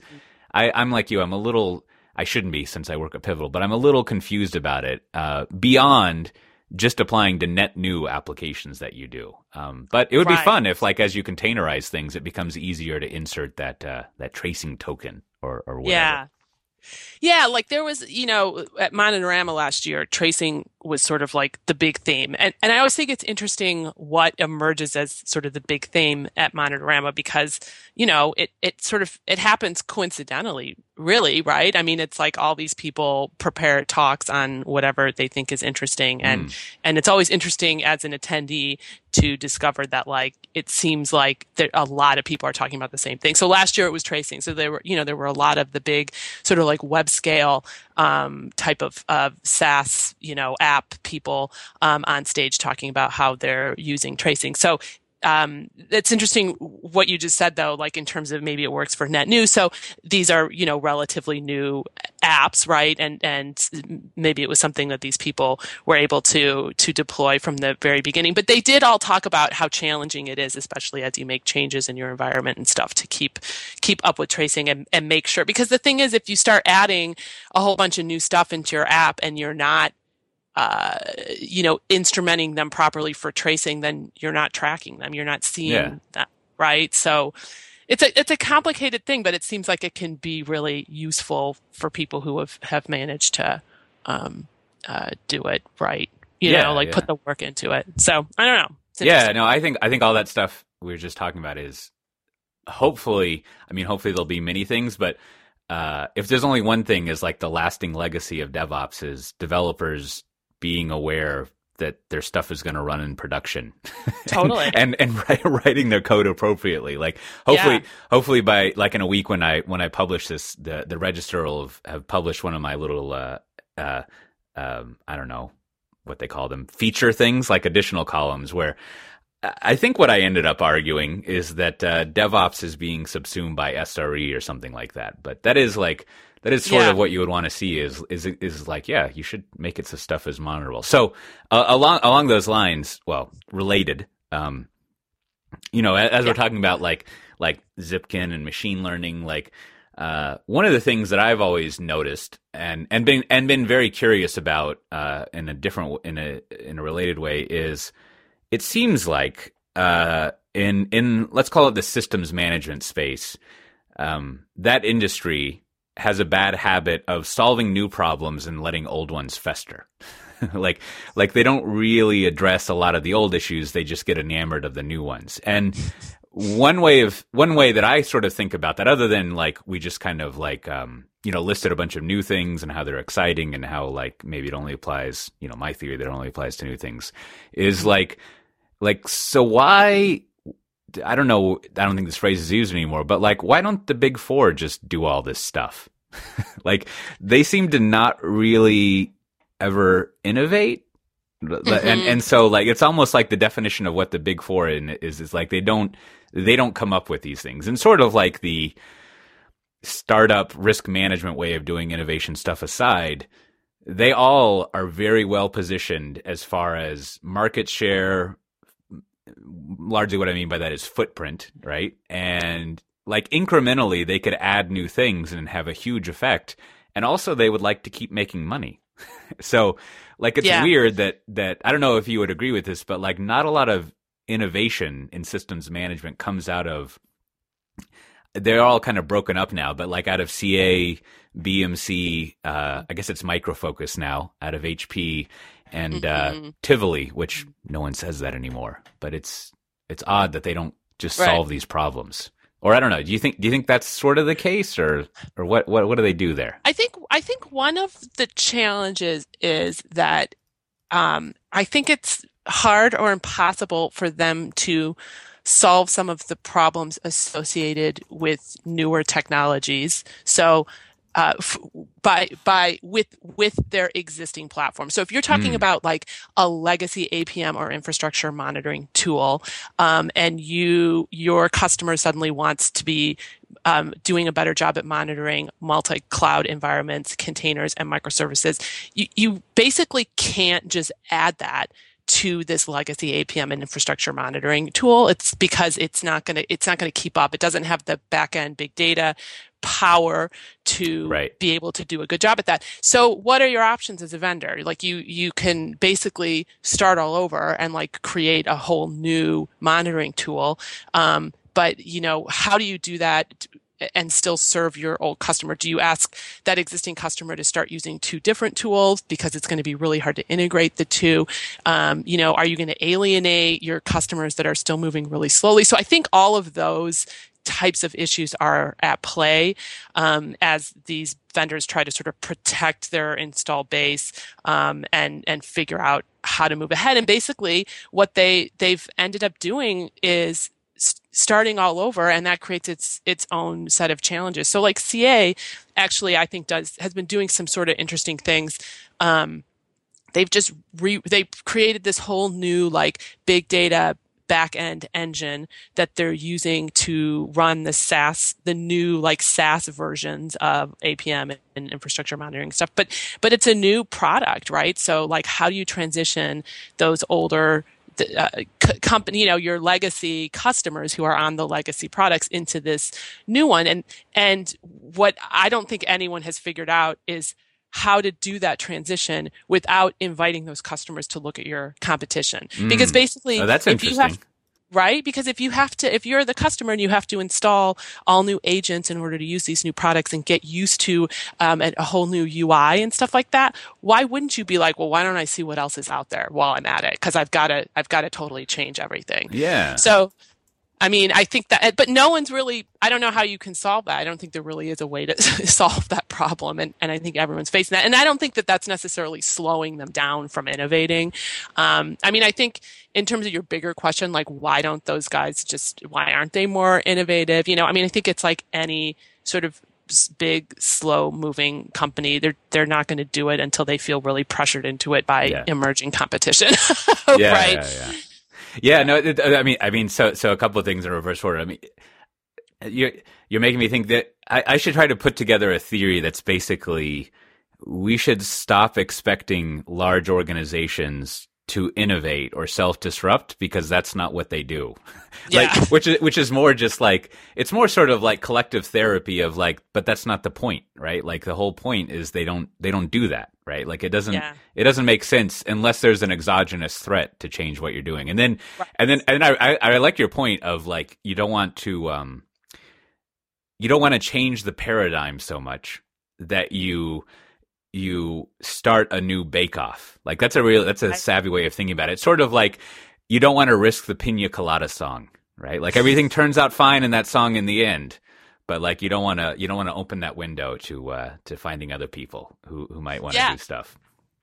I, I'm like you. I'm a little, I shouldn't be since I work at Pivotal, but I'm a little confused about it uh, beyond just applying to net new applications that you do. Um, but it would right. be fun if, like, as you containerize things, it becomes easier to insert that uh, that tracing token or or whatever. Yeah. Yeah, like there was, you know, at Monitorama last year, tracing was sort of like the big theme. And and I always think it's interesting what emerges as sort of the big theme at Monitorama because, you know, it it sort of it happens coincidentally, really, right? I mean, it's like all these people prepare talks on whatever they think is interesting and mm. and it's always interesting as an attendee to discover that like it seems like there, a lot of people are talking about the same thing. So last year it was tracing. So there were, you know, there were a lot of the big sort of like web scale um, type of, of SaaS, you know, app people um, on stage talking about how they're using tracing. So um, it's interesting what you just said though, like in terms of maybe it works for net new. So these are, you know, relatively new apps, right? And, and maybe it was something that these people were able to, to deploy from the very beginning. But they did all talk about how challenging it is, especially as you make changes in your environment and stuff to keep, keep up with tracing and, and make sure. Because the thing is, if you start adding a whole bunch of new stuff into your app and you're not uh, you know, instrumenting them properly for tracing, then you're not tracking them. You're not seeing yeah. that right? So it's a it's a complicated thing, but it seems like it can be really useful for people who have have managed to um, uh, do it right. You Yeah, know, like yeah. put the work into it. So I don't know. Yeah, no, I think I think all that stuff we were just talking about is hopefully. I mean, hopefully there'll be many things, but uh, if there's only one thing, is like the lasting legacy of DevOps is developers being aware that their stuff is going to run in production. Totally. and and wri- writing their code appropriately. Like hopefully, Yeah. hopefully by like in a week when I when I publish this, the the register will have, have published one of my little uh uh um I don't know what they call them feature things like additional columns where. I I think what I ended up arguing is that uh, DevOps is being subsumed by SRE or something like that. But that is like that is sort Yeah. of what you would want to see is is is like yeah you should make it so stuff is monitorable. So uh, along along those lines, well related, um, you know, a- as we're talking about like like Zipkin and machine learning, like uh, one of the things that I've always noticed and and been and been very curious about uh, in a different in a in a related way is it seems like uh, in in let's call it the systems management space, um, that industry has a bad habit of solving new problems and letting old ones fester. like like they don't really address a lot of the old issues; they just get enamored of the new ones. And one way of one way that I sort of think about that, other than like we just kind of like um, you know listed a bunch of new things and how they're exciting and how like maybe it only applies, you know, my theory that it only applies to new things, is like like so why I don't know I don't think this phrase is used anymore, but like why don't the big four just do all this stuff? like they seem to not really ever innovate. And Mhm. and so like it's almost like the definition of what the big four in is is like they don't they don't come up with these things. And sort of like the startup risk management way of doing innovation stuff aside, they all are very well positioned as far as market share. Largely, what I mean by that is footprint, right? And like incrementally, they could add new things and have a huge effect. And also, they would like to keep making money. so, like, it's Yeah. weird that that I don't know if you would agree with this, but like, not a lot of innovation in systems management comes out of they're all kind of broken up now, but like out of CA, BMC, uh, I guess it's Micro Focus now, out of HP and uh, Mhm. Tivoli, which no one says that anymore. But it's it's odd that they don't just Right. solve these problems. Or I don't know. Do you think do you think that's sort of the case, or or what what what do they do there? I think I think one of the challenges is that um, I think it's hard or impossible for them to solve some of the problems associated with newer technologies. So uh, f- by by with with their existing platform. So if you're talking Mm. about like a legacy APM or infrastructure monitoring tool, um, and you your customer suddenly wants to be um, doing a better job at monitoring multi-cloud environments, containers, and microservices, you, you basically can't just add that to this legacy APM and infrastructure monitoring tool. It's because it's not going to it's not going to keep up. It doesn't have the back-end big data power to Right. be able to do a good job at that. So what are your options as a vendor? Like you you can basically start all over and like create a whole new monitoring tool. Um, but you know, how do you do that and still serve your old customer? Do you ask that existing customer to start using two different tools because it's going to be really hard to integrate the two? Um, you know, are you going to alienate your customers that are still moving really slowly? So I think all of those types of issues are at play um, as these vendors try to sort of protect their install base um, and and figure out how to move ahead. And basically, what they they've ended up doing is starting all over and that creates its its own set of challenges so like ca actually i think does has been doing some sort of interesting things um, they've just re they created this whole new like big data back end engine that they're using to run the SaaS, the new like SaaS versions of APM and infrastructure monitoring stuff. But but it's a new product, right? So like, how do you transition those older the, uh, company, you know, your legacy customers who are on the legacy products into this new one. And, and what I don't think anyone has figured out is how to do that transition without inviting those customers to look at your competition. Because Mm. basically, Oh, that's if you interesting. have right? Because if you have to, if you're the customer and you have to install all new agents in order to use these new products and get used to um, a, a, whole new UI and stuff like that, why wouldn't you be like, well, why don't I see what else is out there while I'm at it? Because I've got to, I've got to totally change everything. Yeah. So I mean, I think that, but no one's really, I don't know how you can solve that. I don't think there really is a way to solve that problem. And, and I think everyone's facing that. And I don't think that that's necessarily slowing them down from innovating. Um, I mean, I think in terms of your bigger question, like, why don't those guys just, why aren't they more innovative? You know, I mean, I think it's like any sort of big slow moving company they're they're not going to do it until they feel really pressured into it by yeah. emerging competition yeah, right yeah, yeah, no, it, I mean, I mean, so so a couple of things in reverse order. I mean, you're you're making me think that I, I should try to put together a theory that's basically we should stop expecting large organizations to innovate or self disrupt because that's not what they do. like yeah. which is which is more just like it's more sort of like collective therapy of like but that's not the point, right? Like the whole point is they don't they don't do that, right? Like it doesn't yeah. it doesn't make sense unless there's an exogenous threat to change what you're doing. And then right. and then and I, I I like your point of like you don't want to um you don't want to change the paradigm so much that you you start a new bake off. Like that's a real that's a savvy way of thinking about it. It's sort of like you don't want to risk the pina colada song, right? Like everything turns out fine in that song in the end, but like you don't want to you don't want to open that window to uh to finding other people who who might want to yeah. do stuff.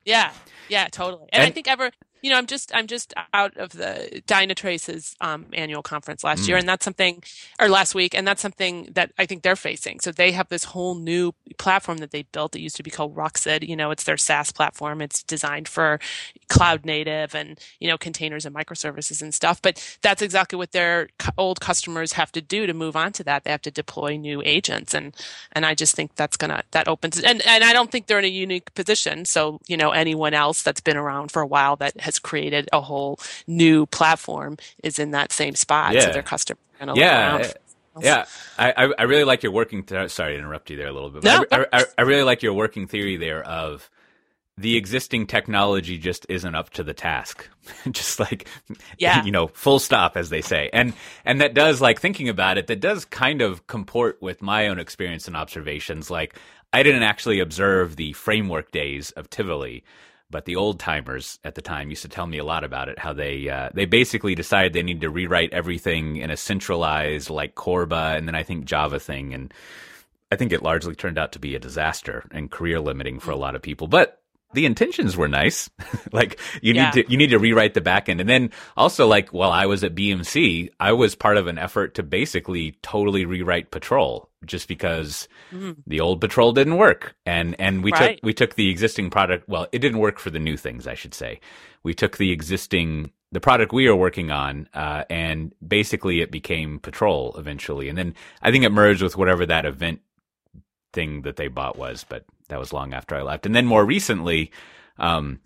Yeah, yeah, totally. And, and, I think ever, you know, I'm just I'm just out of the Dynatrace's um, annual conference last mm. year, and that's something, or last week, and that's something that I think they're facing. So they have this whole new platform that they built. It used to be called Ruxit. You know, it's their SaaS platform. It's designed for cloud native and you know containers and microservices and stuff. But that's exactly what their old customers have to do to move on to that. They have to deploy new agents, and and I just think that's gonna that opens and and I don't think they're in a unique position. So you know anyone else that's been around for a while that has created a whole new platform is in that same spot. Yeah. So their customers are going to yeah. around. Eh, yeah, I, I really like your working. Th- sorry to interrupt you there a little bit. no, I, I, I really like your working theory there of the existing technology just isn't up to the task. just like yeah. you know, full stop as they say. And and that does like thinking about it, that does kind of comport with my own experience and observations. Like I didn't actually observe the framework days of Tivoli, but the old timers at the time used to tell me a lot about it. How they uh, they basically decided they needed to rewrite everything in a centralized like Corba and then I think Java thing, and I think it largely turned out to be a disaster and career limiting for a lot of people. But the intentions were nice. like you yeah. need to you need to rewrite the backend. And then also like while I was at BMC, I was part of an effort to basically totally rewrite Patrol just because mm-hmm. the old Patrol didn't work. And and we right. took we took the existing product well, it didn't work for the new things, I should say. We took the existing the product we are working on, uh, and basically it became Patrol eventually. And then I think it merged with whatever that event thing that they bought was, but that was long after I left. And then more recently, um,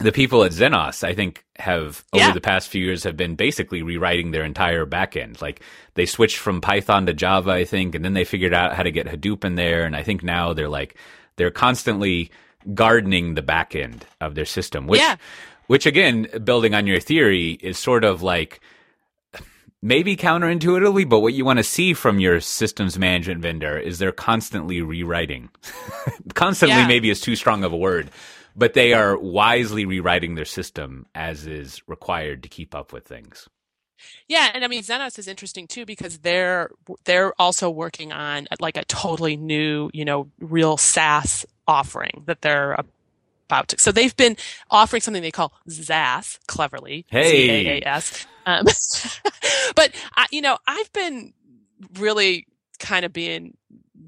the people at Zenoss, I think, have over yeah. the past few years have been basically rewriting their entire backend. Like they switched from Python to Java, I think, and then they figured out how to get Hadoop in there. And I think now they're like they're constantly gardening the backend of their system, which, yeah. which again, building on your theory, is sort of like maybe counterintuitively, but what you want to see from your systems management vendor is they're constantly rewriting. constantly yeah. maybe is too strong of a word, but they are wisely rewriting their system as is required to keep up with things. Yeah, and I mean Zenoss is interesting too because they're they're also working on like a totally new, you know, real SaaS offering that they're about to. So they've been offering something they call ZaaS, cleverly, hey. Z-A-A-S. Um, but I, you know, I've been really kind of being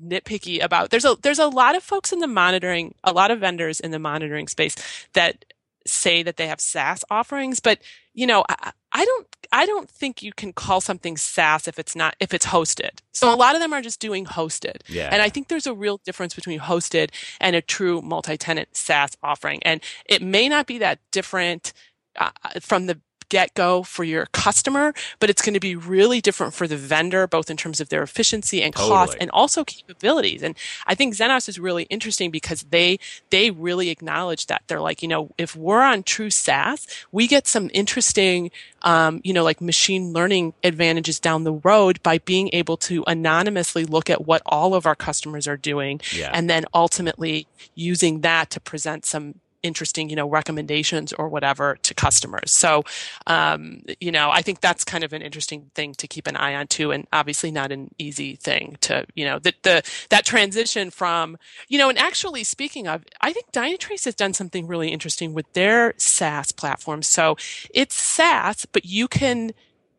nitpicky about there's a there's a lot of folks in the monitoring a lot of vendors in the monitoring space that say that they have SaaS offerings but you know I, I, don't I don't think you can call something SaaS if it's not if it's hosted. So a lot of them are just doing hosted. Yeah. and I think there's a real difference between hosted and a true multi-tenant SaaS offering. And it may not be that different uh, from the get go for your customer, but it's going to be really different for the vendor, both in terms of their efficiency and Totally. cost and also capabilities. And I think Zenoss is really interesting because they, they really acknowledge that they're like, you know, if we're on true SaaS, we get some interesting, um, you know, like machine learning advantages down the road by being able to anonymously look at what all of our customers are doing Yeah. and then ultimately using that to present some interesting, you know, recommendations or whatever to customers. So, um, you know, I think that's kind of an interesting thing to keep an eye on too, and obviously not an easy thing to, you know, that the that transition from, you know, and actually speaking of, I think Dynatrace has done something really interesting with their SaaS platform. So it's SaaS, but you can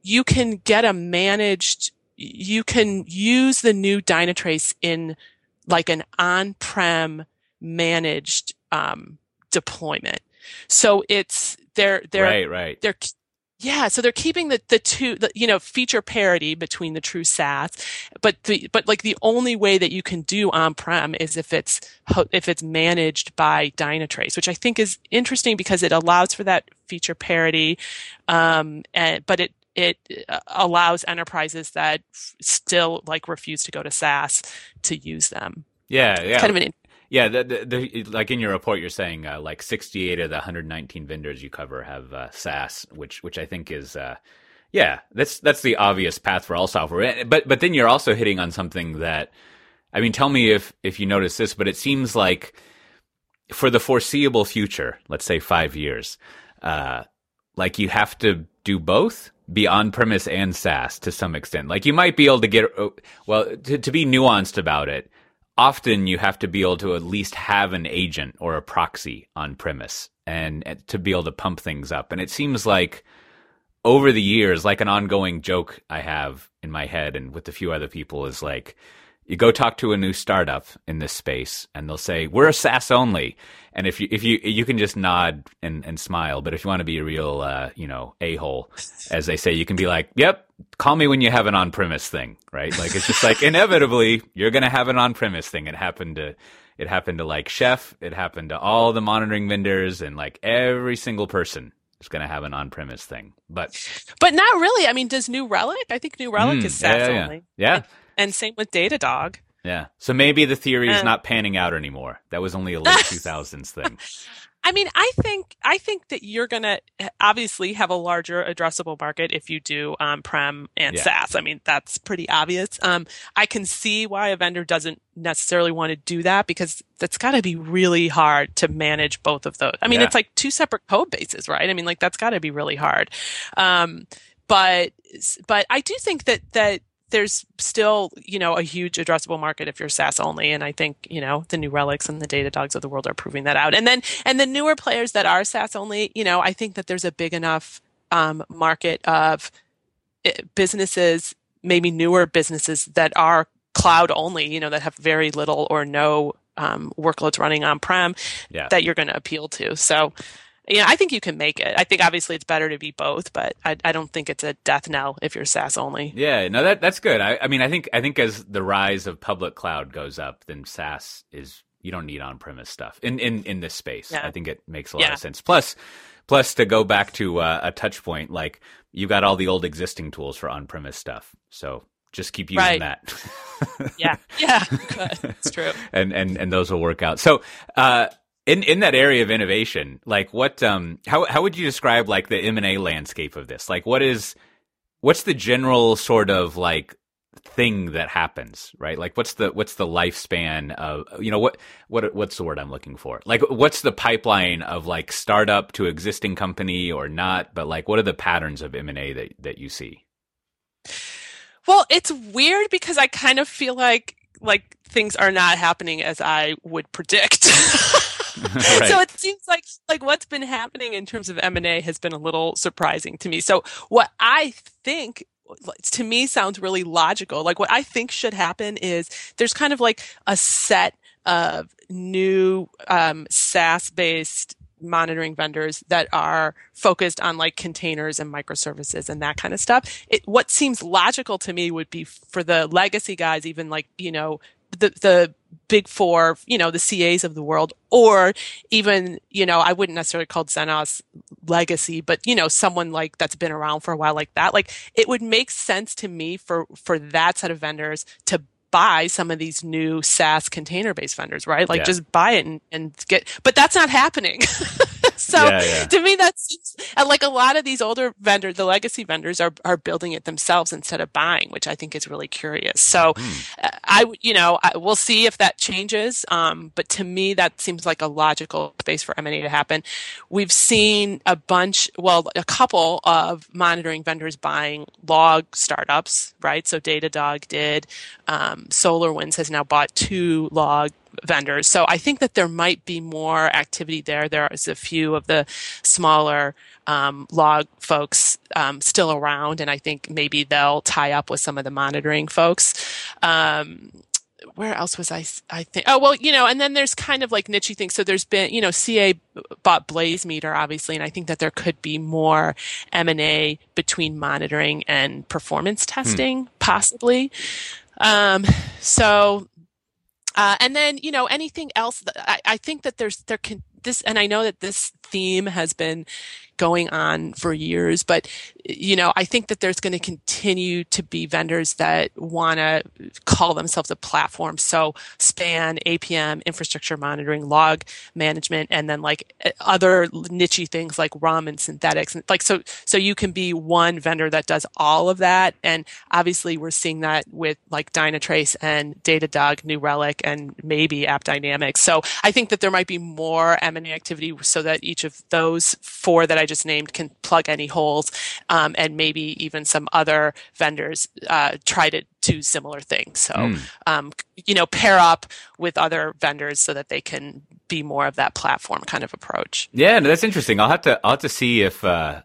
you can get a managed you can use the new Dynatrace in like an on-prem managed um, deployment. So it's they're they're right, right. they're yeah, so they're keeping the the two the, you know feature parity between the true SaaS, but the but like the only way that you can do on-prem is if it's if it's managed by Dynatrace, which I think is interesting because it allows for that feature parity, um, and but it it uh, allows enterprises that still like refuse to go to SaaS to use them. Yeah, yeah. Kind of an Yeah, the, the, the, like in your report, you're saying uh, like 68 of the 119 vendors you cover have uh, SaaS, which which I think is, uh, yeah, that's that's the obvious path for all software. But but then you're also hitting on something that, I mean, tell me if if you notice this, but it seems like for the foreseeable future, let's say five years, uh, like you have to do both be on premise and SaaS to some extent. Like you might be able to get, uh, well, to, to be nuanced about it, often you have to be able to at least have an agent or a proxy on premise and, to be able to pump things up. And it seems like over the years, like an ongoing joke I have in my head and with a few other people is like, you go talk to a new startup in this space and they'll say, we're a SaaS only. And if you, if you, you can just nod and, and smile. But if you want to be a real, uh, you know, a hole, as they say, you can be like, yep, call me when you have an on premise thing, right? Like it's just like inevitably you're going to have an on premise thing. It happened to, it happened to like Chef. It happened to all the monitoring vendors and like every single person is going to have an on premise thing. But, but not really. I mean, does New Relic? I think New Relic Mm, is SaaS yeah, yeah, only. yeah. And same with Datadog. Yeah. So maybe the theory is Uh. not panning out anymore. That was only a late 2000s thing. I mean, I think I think that you're going to obviously have a larger addressable market if you do on-prem and Yeah. SaaS. I mean, that's pretty obvious. Um, I can see why a vendor doesn't necessarily want to do that because that's got to be really hard to manage both of those. I mean, Yeah. it's like two separate code bases, right? I mean, like that's got to be really hard. Um, but but I do think that that there's still, you know, a huge addressable market if you're SaaS only. And I think, you know, the new relics and the data dogs of the world are proving that out. And then, and the newer players that are SaaS only, you know, I think that there's a big enough, um, market of eh, businesses, maybe newer businesses that are cloud only, you know, that have very little or no, um, workloads running on prem Yeah. that you're going to appeal to. So, yeah, I think you can make it. I think obviously it's better to be both, but I, I don't think it's a death knell if you're SaaS only. Yeah, no, that that's good. I, I mean, I think I think as the rise of public cloud goes up, then SaaS is you don't need on-premise stuff in in in this space. Yeah. I think it makes a lot Yeah. of sense. Plus, plus to go back to uh, a touch point, like you've got all the old existing tools for on-premise stuff, so just keep using Right. that. Yeah, yeah. It's true. and and and those will work out. So, uh, in in that area of innovation, like what, um, how how would you describe like the M and A landscape of this? Like, what is what's the general sort of like thing that happens, right? Like, what's the what's the lifespan of you know what what what's the word I'm looking for? Like, what's the pipeline of like startup to existing company or not? But like, what are the patterns of M and A that that you see? Well, it's weird because I kind of feel like like things are not happening as I would predict. Right. So it seems like like what's been happening in terms of M&A has been a little surprising to me. So what I think to me sounds really logical. Like what I think should happen is there's kind of like a set of new um, SaaS based monitoring vendors that are focused on like containers and microservices and that kind of stuff. It, what seems logical to me would be for the legacy guys, even like, you know, the the big four, you know, the CAs of the world, or even, you know, I wouldn't necessarily call Zenoss legacy, but you know, someone like that's been around for a while like that. Like it would make sense to me for for that set of vendors to buy some of these new SaaS container based vendors, right? Like Yeah. just buy it and, and get, but that's not happening. so Yeah, yeah. to me, that's and like a lot of these older vendors, the legacy vendors are, are building it themselves instead of buying, which I think is really curious. So uh, I, you know, I, we'll see if that changes. Um, but to me, that seems like a logical space for M&A to happen. We've seen a bunch, well, a couple of monitoring vendors buying log startups, right? So Datadog did. Um, SolarWinds has now bought two log vendors. So I think that there might be more activity there. There is a few of the smaller um, log folks um, still around, and I think maybe they'll tie up with some of the monitoring folks. Um, where else was I? I think. Oh well, you know, and then there's kind of like niche things. So there's been, you know, CA bought BlazeMeter, obviously, and I think that there could be more M and A between monitoring and performance testing, possibly. Um, so uh, and then, you know, anything else, I, I think that there's, there can, this, and I know that this theme has been going on for years, but, you know, I think that there's going to continue to be vendors that want to call themselves a platform. So span, APM, infrastructure monitoring, log management, and then like other nichey things like RUM and synthetics. And like, so, so you can be one vendor that does all of that. And obviously we're seeing that with like Dynatrace and Datadog, New Relic, and maybe AppDynamics. So I think that there might be more M&A activity so that each of those four that I just named can plug any holes, um, and maybe even some other vendors uh, try to do similar things. So, Hmm. um, you know, pair up with other vendors so that they can be more of that platform kind of approach. Yeah, no, that's interesting. I'll have to I'll have to see if uh,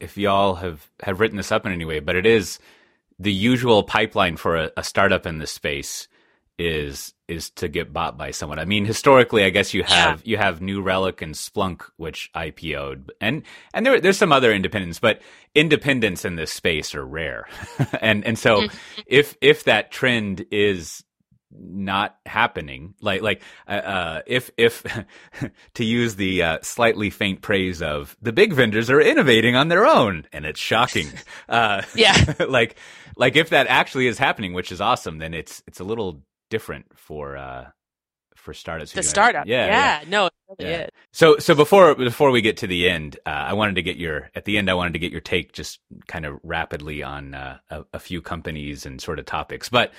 if y'all have have written this up in any way. But it is the usual pipeline for a, a startup in this space is is to get bought by someone. I mean, historically, I guess you have you have New Relic and Splunk, which IPO'd, and and there there's some other independents, but independents in this space are rare, and and so if if that trend is not happening like like uh, uh if if to use the uh, slightly faint praise of the big vendors are innovating on their own and it's shocking uh Yeah. like like if that actually is happening which is awesome then it's it's a little different for uh for startups The startup. yeah, Yeah. No, it really Yeah. is. so so before before we get to the end, uh, I wanted to get your at the end. I wanted to get your take just kind of rapidly on uh, a, a few companies and sort of topics. But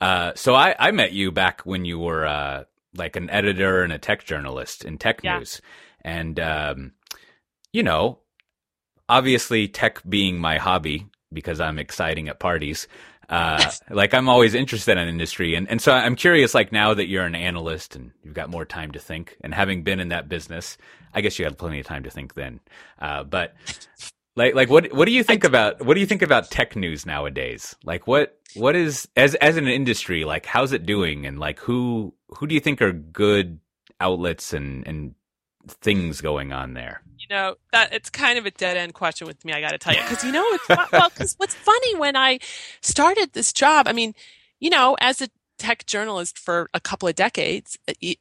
uh, so I I met you back when you were uh, like an editor and a tech journalist in tech Yeah. news, and um, you know, obviously tech being my hobby because I'm exciting at parties. Uh, like I'm always interested in industry, and and so I'm curious. Like now that you're an analyst and you've got more time to think, and having been in that business, I guess you had plenty of time to think then. Uh, but like like what what do you think about what do you think about tech news nowadays? Like what what is as as an industry like how's it doing, and like who who do you think are good outlets and and things going on there? You know that it's kind of a dead end question with me. I got to tell you because you know it's well because what's funny when I started this job. I mean, you know, as a tech journalist for a couple of decades,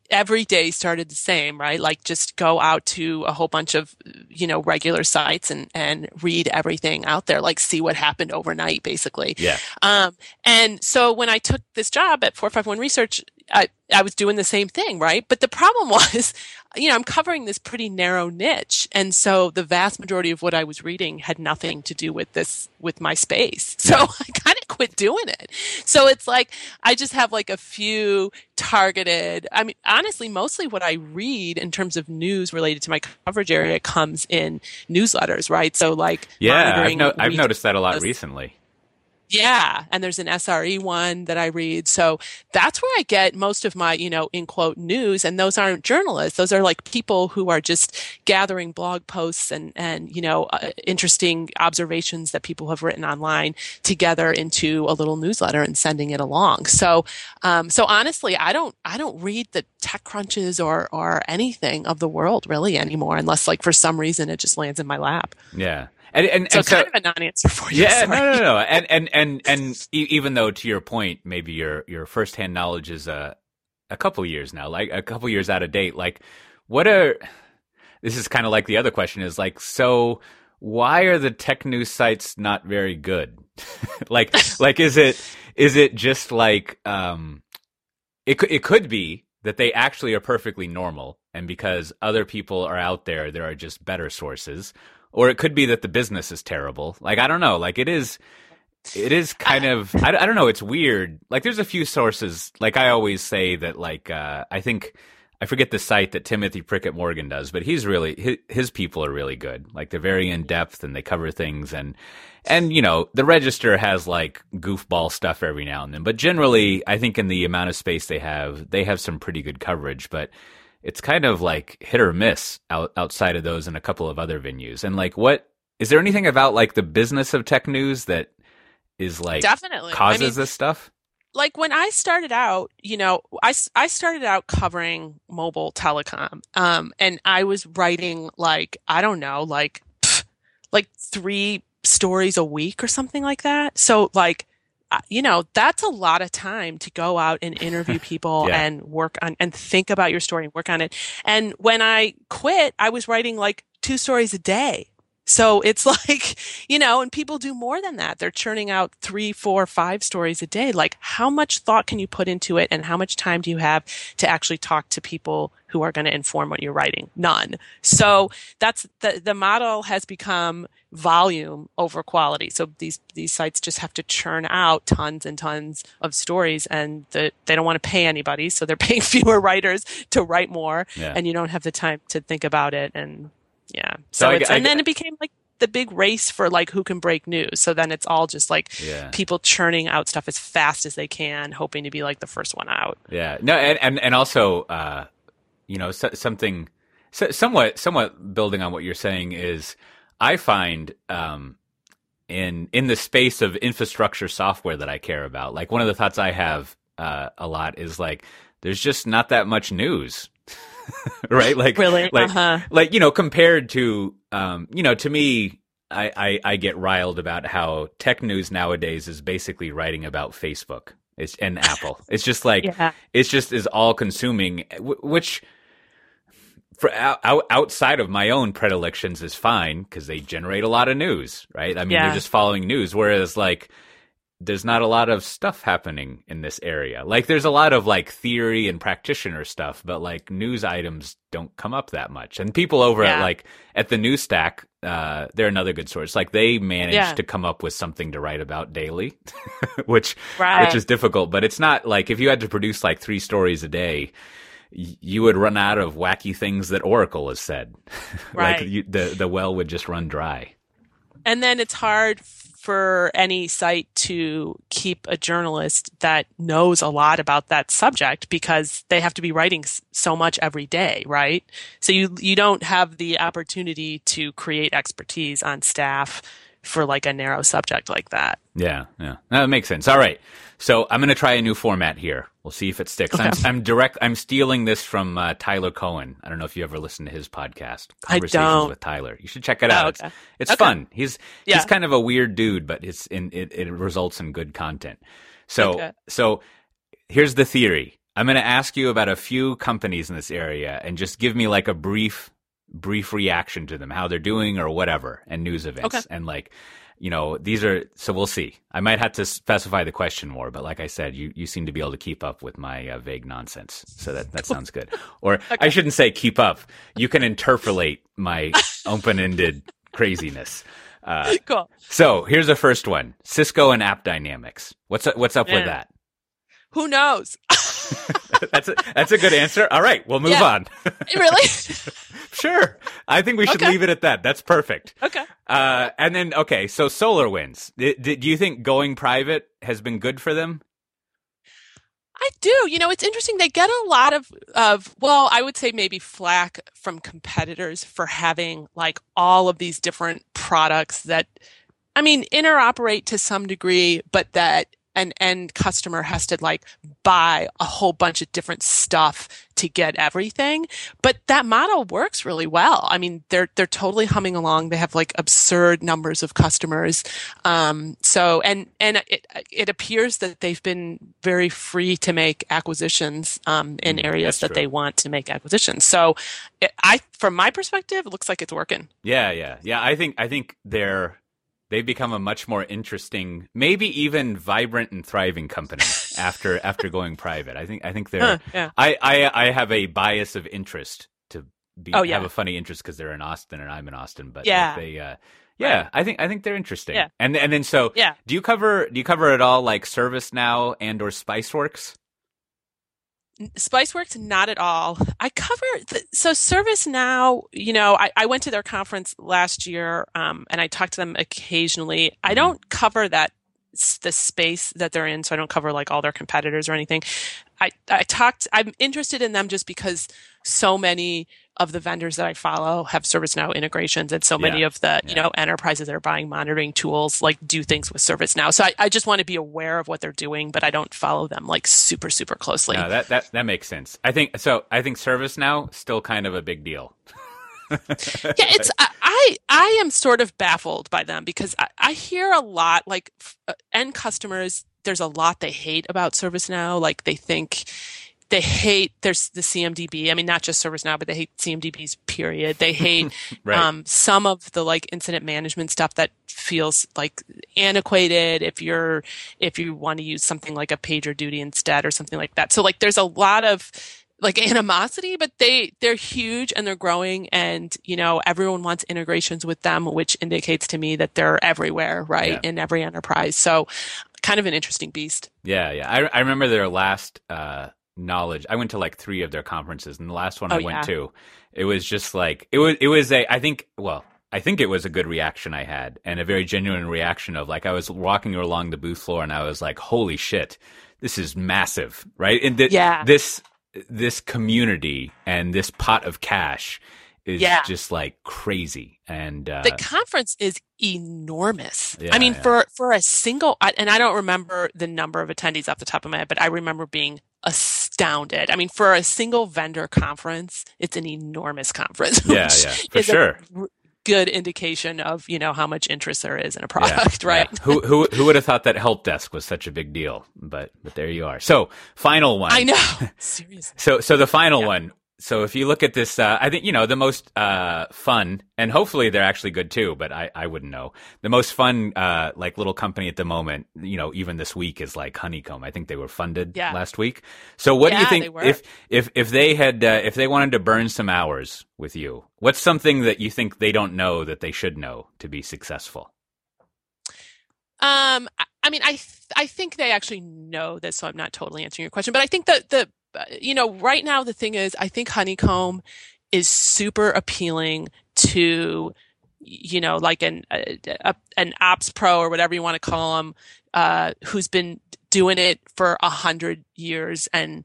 every day started the same, right? Like just go out to a whole bunch of you know regular sites and and read everything out there, like see what happened overnight, basically. Yeah, Um, and so when I took this job at 451 Research, I, I was doing the same thing, right? But the problem was, you know, I'm covering this pretty narrow niche. And so the vast majority of what I was reading had nothing to do with this, with my space. So I kind of quit doing it. So it's like, I just have like a few targeted, I mean, honestly, mostly what I read in terms of news related to my coverage area comes in newsletters, right? So like, yeah. I've, no, I've noticed that a lot recently. Yeah, and there's an SRE one that I read. So that's where I get most of my, you know, in quote news. And those aren't journalists. Those are like people who are just gathering blog posts and, and, you know, uh, interesting observations that people have written online together into a little newsletter and sending it along. So, um, so honestly, I don't, I don't read the tech crunches or, or anything of the world really anymore, unless like for some reason it just lands in my lap. Yeah. And and, So and so kind of a non-answer for you. yeah, sorry. no, no, no, and and and and e- even though to your point, maybe your your firsthand knowledge is a a couple years now, like a couple years out of date. Like, what are this is kind of like the other question is like, so why are the tech news sites not very good? like, like is it is it just like um, it could it could be that they actually are perfectly normal, and because other people are out there, there are just better sources, or it could be that the business is terrible. Like I don't know. Like it is. It is kind of I, I don't know. It's weird. Like there's a few sources. Like I always say that. Like uh, I think I forget the site that Timothy Prickett Morgan does, but he's really his, his people are really good. Like they're very in depth and they cover things and and you know the Register has like goofball stuff every now and then, but generally I think in the amount of space they have, they have some pretty good coverage. But it's kind of like hit or miss out, outside of those and a couple of other venues. And like, what is there anything about like the business of tech news that is like Definitely. I causes mean, this stuff? like when I started out, you know, I, I started out covering mobile telecom. Um, and I was writing like, I don't know, like, pff, like three stories a week or something like that. So like, Uh, you know, that's a lot of time to go out and interview people Yeah. and work on and think about your story and work on it. And when I quit, I was writing like two stories a day. So it's like, you know, and people do more than that. They're churning out three, four, five stories a day. Like, how much thought can you put into it? And how much time do you have to actually talk to people who are going to inform what you're writing? None. So that's the, the model has become volume over quality. So these, these sites just have to churn out tons and tons of stories and the, they don't want to pay anybody. So they're paying fewer writers to write more Yeah. and you don't have the time to think about it. And yeah. So So, I- it's, I- and then it became like the big race for like who can break news. So then it's all just like Yeah. people churning out stuff as fast as they can, hoping to be like the first one out. Yeah. No, and and, and also, uh, you know, so, something so, somewhat somewhat building on what you're saying is, I find um, in in the space of infrastructure software that I care about, like one of the thoughts I have uh, a lot is like, there's just not that much news, right? Like, Really? like, uh-huh. like you know, compared to, um, you know, to me. I, I, I get riled about how tech news nowadays is basically writing about Facebook it's, and Apple. It's just like Yeah. it's just is all consuming wh- which for out, out- outside of my own predilections is fine because they generate a lot of news right i mean Yeah. they're just following news whereas like there's not a lot of stuff happening in this area like there's a lot of like theory and practitioner stuff but like news items don't come up that much and people over at like at the New Stack uh, they're another good source like they manage Yeah. to come up with something to write about daily which Right. which is difficult. But it's not like if you had to produce like three stories a day, you would run out of wacky things that Oracle has said. like Right. you, the the well would just run dry. and then it's hard for any site to keep a journalist that knows a lot about that subject because they have to be writing so much every day, right? So you you don't have the opportunity to create expertise on staff for like a narrow subject like that. Yeah, yeah, no, that makes sense. All right, so I'm going to try a new format here. We'll see if it sticks. I'm, I'm direct. I'm stealing this from uh, Tyler Cowen. I don't know if you ever listened to his podcast, I Conversations don't. with Tyler. You should check it out. Oh, It's, okay. it's Okay. fun. He's he's kind of a weird dude, but it's in it, it results in good content. So Okay. so here's the theory. I'm going to ask you about a few companies in this area and just give me like a brief brief reaction to them, how they're doing or whatever, and news events. Okay. And like, you know, these are so we'll see. I might have to specify the question more, but like I said, you you seem to be able to keep up with my uh, vague nonsense. So that that sounds good. Or I shouldn't say keep up. You can interpolate my open-ended craziness. Uh, Cool. so here's the first one: Cisco and App Dynamics. What's what's up with that? Who knows? that's a, that's a good answer. All right, we'll move Yeah. on. really? sure, I think we should Okay. leave it at that. That's perfect. okay. Uh, and then okay, so SolarWinds. D- d- do you think going private has been good for them? I do. You know, it's interesting. They get a lot of, of, well, I would say maybe flack from competitors for having like all of these different products that, I mean, interoperate to some degree, but that an end customer has to like buy a whole bunch of different stuff to get everything. But that model works really well. I mean, they're they're totally humming along. They have like absurd numbers of customers. Um, so and and it it appears that they've been very free to make acquisitions um, in Mm, areas that they want to make acquisitions. So, it, I from my perspective, it looks like it's working. Yeah, yeah, yeah. I think I think they're they've become a much more interesting, maybe even vibrant and thriving company after after going private. I think I think they're. Huh, yeah. I, I I have a bias of interest to be Oh, yeah. have a funny interest because they're in Austin and I'm in Austin, but Yeah. they. Uh, yeah, I think I think they're interesting. Yeah. And and then so Yeah. do you cover do you cover it all like ServiceNow and or SpiceWorks? SpiceWorks, not at all. I cover the, so ServiceNow. You know, I, I went to their conference last year, um, and I talked to them occasionally. I Mhm. don't cover that the space that they're in, so I don't cover like all their competitors or anything. I I talked. I'm interested in them just because so many of the vendors that I follow have ServiceNow integrations, and so many Yeah. of the you know enterprises that are buying monitoring tools like do things with ServiceNow. So I, I just want to be aware of what they're doing, but I don't follow them like super super closely. No, that that that makes sense. I think so. I think ServiceNow still kind of a big deal. yeah it's I, I am sort of baffled by them because i, I hear a lot like f- uh, end customers there's a lot they hate about servicenow like they think they hate there's the cmdb i mean not just servicenow but they hate cmdb's period they hate Right. um, some of the like incident management stuff that feels like antiquated if you're if you want to use something like a PagerDuty instead or something like that so like there's a lot of like animosity but they they're huge and they're growing and you know everyone wants integrations with them which indicates to me that they're everywhere right Yeah. in every enterprise so kind of an interesting beast Yeah, yeah. I I remember their last uh knowledge. I went to like 3 of their conferences and the last one Oh, I went yeah. to, it was just like it was it was a I think well, I think it was a good reaction I had and a very genuine reaction of like I was walking along the booth floor and I was like, "Holy shit. This is massive." Right? And th- Yeah. this this community and this pot of cash is Yeah. just like crazy. And uh the conference is enormous. Yeah, I mean, yeah. for for a single, and I don't remember the number of attendees off the top of my head, but I remember being astounded. I mean, for a single vendor conference, it's an enormous conference. yeah, yeah, for a sure. good indication of you know how much interest there is in a Yeah, product, right? yeah. Who who who would have thought that help desk was such a big deal? But but there you are. So final one. I know. Seriously. So so the final Yeah. one. So if you look at this, uh, I think you know the most uh, fun, and hopefully they're actually good too. But I, I wouldn't know. The most fun, uh, like little company at the moment, you know, even this week is like Honeycomb. I think they were funded Yeah. last week. So what do you think if if if they had uh, if they wanted to burn some hours with you? What's something that you think they don't know that they should know to be successful? Um, I- mean, I th- I think they actually know this, so I'm not totally answering your question. But I think that the you know right now the thing is, I think Honeycomb is super appealing to you know like an a, a, an ops pro or whatever you want to call them uh, who's been doing it for a hundred years and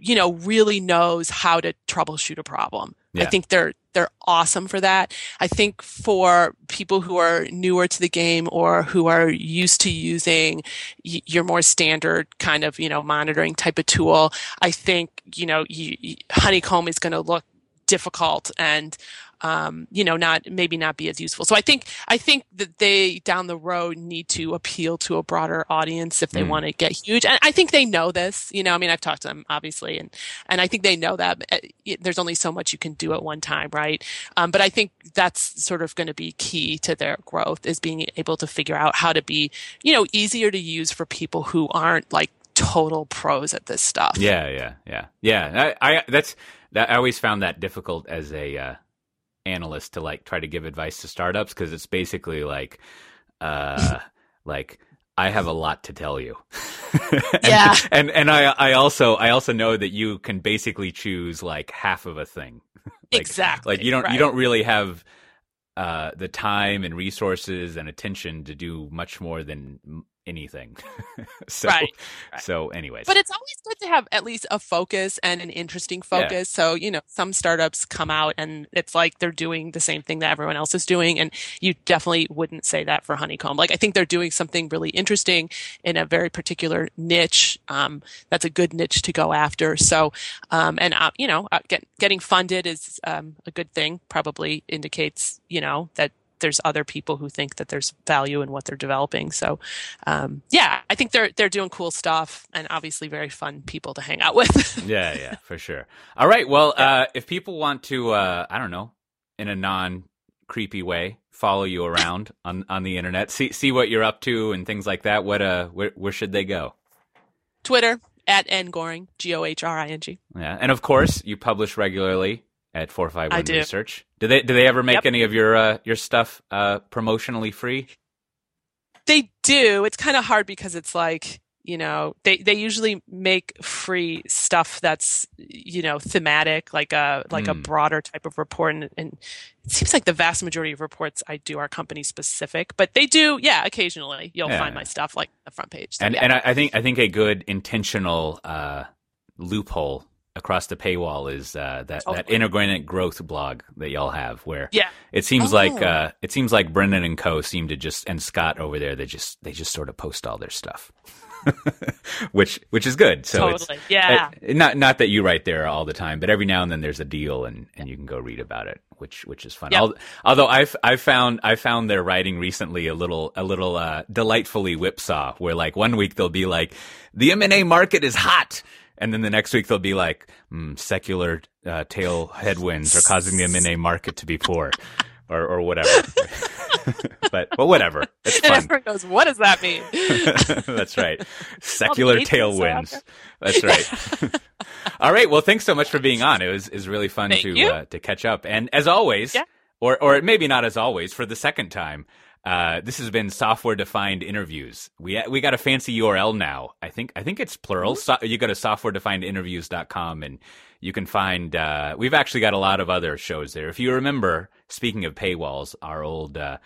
you know really knows how to troubleshoot a problem. I think they're they're awesome for that. I think for people who are newer to the game or who are used to using y- your more standard kind of you know monitoring type of tool, I think you know Honeycomb is going to look difficult and um, you know not maybe not be as useful. So I think I think that they down the road need to appeal to a broader audience if they Mm. want to get huge. And I think they know this. You know, I mean, I've talked to them obviously, and and I think they know that uh, there's only so much you can do at one time, right? Um, but I think that's sort of going to be key to their growth is being able to figure out how to be, you know, easier to use for people who aren't like total pros at this stuff. Yeah, yeah, yeah, yeah. I, I that's that. I always found that difficult as a uh, analyst to like try to give advice to startups because it's basically like, uh, like I have a lot to tell you. and, Yeah. and and I I also I also know that you can basically choose like half of a thing. Like- exactly. Like you don't right. you don't really have. Uh, the time and resources and attention to do much more than anything. so, right, right. so anyways. But it's always good to have at least a focus and an interesting focus. Yeah. So, you know, some startups come out and it's like they're doing the same thing that everyone else is doing. And you definitely wouldn't say that for Honeycomb. Like, I think they're doing something really interesting in a very particular niche. Um, that's a good niche to go after. So, um, and, uh, you know, uh, get, getting funded is um, a good thing, probably indicates, you know, that there's other people who think that there's value in what they're developing. So, um, yeah, I think they're they're doing cool stuff and obviously very fun people to hang out with. yeah, yeah, for sure. All right, well, uh, if people want to, uh, I don't know, in a non creepy way, follow you around on on the internet, see see what you're up to and things like that. What uh, where where should they go? Twitter at n Gohring g o h r i n g. Yeah, and of course you publish regularly at four five one research. Do they do they ever make yep. any of your uh, your stuff uh, promotionally free? They do. It's kind of hard because it's like you know they they usually make free stuff that's you know thematic like a like mm. a broader type of report and, and, it seems like the vast majority of reports i do are company specific but they do yeah occasionally you'll yeah. find my stuff like the front page so, and yeah. and I, I think i think a good intentional uh, loophole across the paywall is uh, that totally. that inorganic growth blog that y'all have, where yeah, it seems oh. like uh, it seems like Brenon and Co. seem to just and Scott over there they just they just sort of post all their stuff. which which is good. So totally. it's yeah. It, not not that you write there all the time, but every now and then there's a deal and, and you can go read about it, which which is fun. Yep. Although I've I found I found their writing recently a little a little uh, delightfully whipsaw, where like one week they'll be like the M and A market is hot and then the next week they'll be like, mm, secular uh, tail headwinds are causing the M&A market to be poor, or or whatever. but but whatever, it's fun. And everyone goes, "What does that mean?" That's right, secular tailwinds. That's right. All right. Well, thanks so much for being on. It was is really fun Thank to uh, to catch up. And as always, yeah. or or maybe not as always, for the second time. Uh, this has been software defined interviews. We we got a fancy URL now. I think I think it's plural. So, you go to softwaredefinedinterviews.com and you can find. Uh, we've actually got a lot of other shows there. If you remember, speaking of paywalls, our old uh,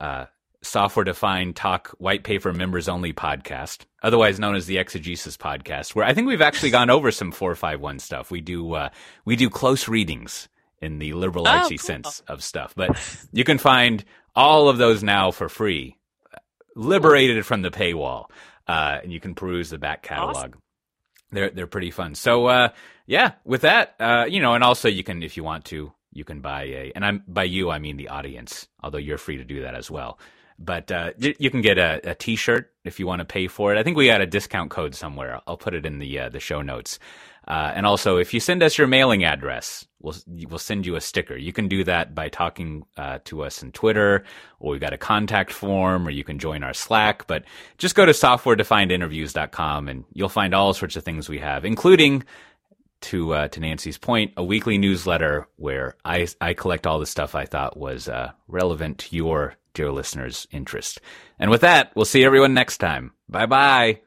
uh software defined talk white paper members only podcast, otherwise known as the Exegesis podcast, where I think we've actually gone over some four five one stuff. We do uh, we do close readings in the liberal artsy oh, cool. sense of stuff, but you can find all of those now for free, liberated from the paywall, uh, and you can peruse the back catalog. Awesome. They're they're pretty fun. So uh, yeah, with that, uh, you know, and also you can if you want to, you can buy a, and I'm by you I mean the audience, although you're free to do that as well. But uh, you, you, can get a a T-shirt if you want to pay for it. I think we got a discount code somewhere. I'll put it in the uh, the show notes. Uh, and also, if you send us your mailing address, we'll we'll send you a sticker. You can do that by talking uh, to us on Twitter, or we've got a contact form, or you can join our Slack. But just go to softwaredefinedinterviews.com, and you'll find all sorts of things we have, including to uh, to Nancy's point, a weekly newsletter where I I collect all the stuff I thought was uh, relevant to your dear listeners' interest. And with that, we'll see everyone next time. Bye bye.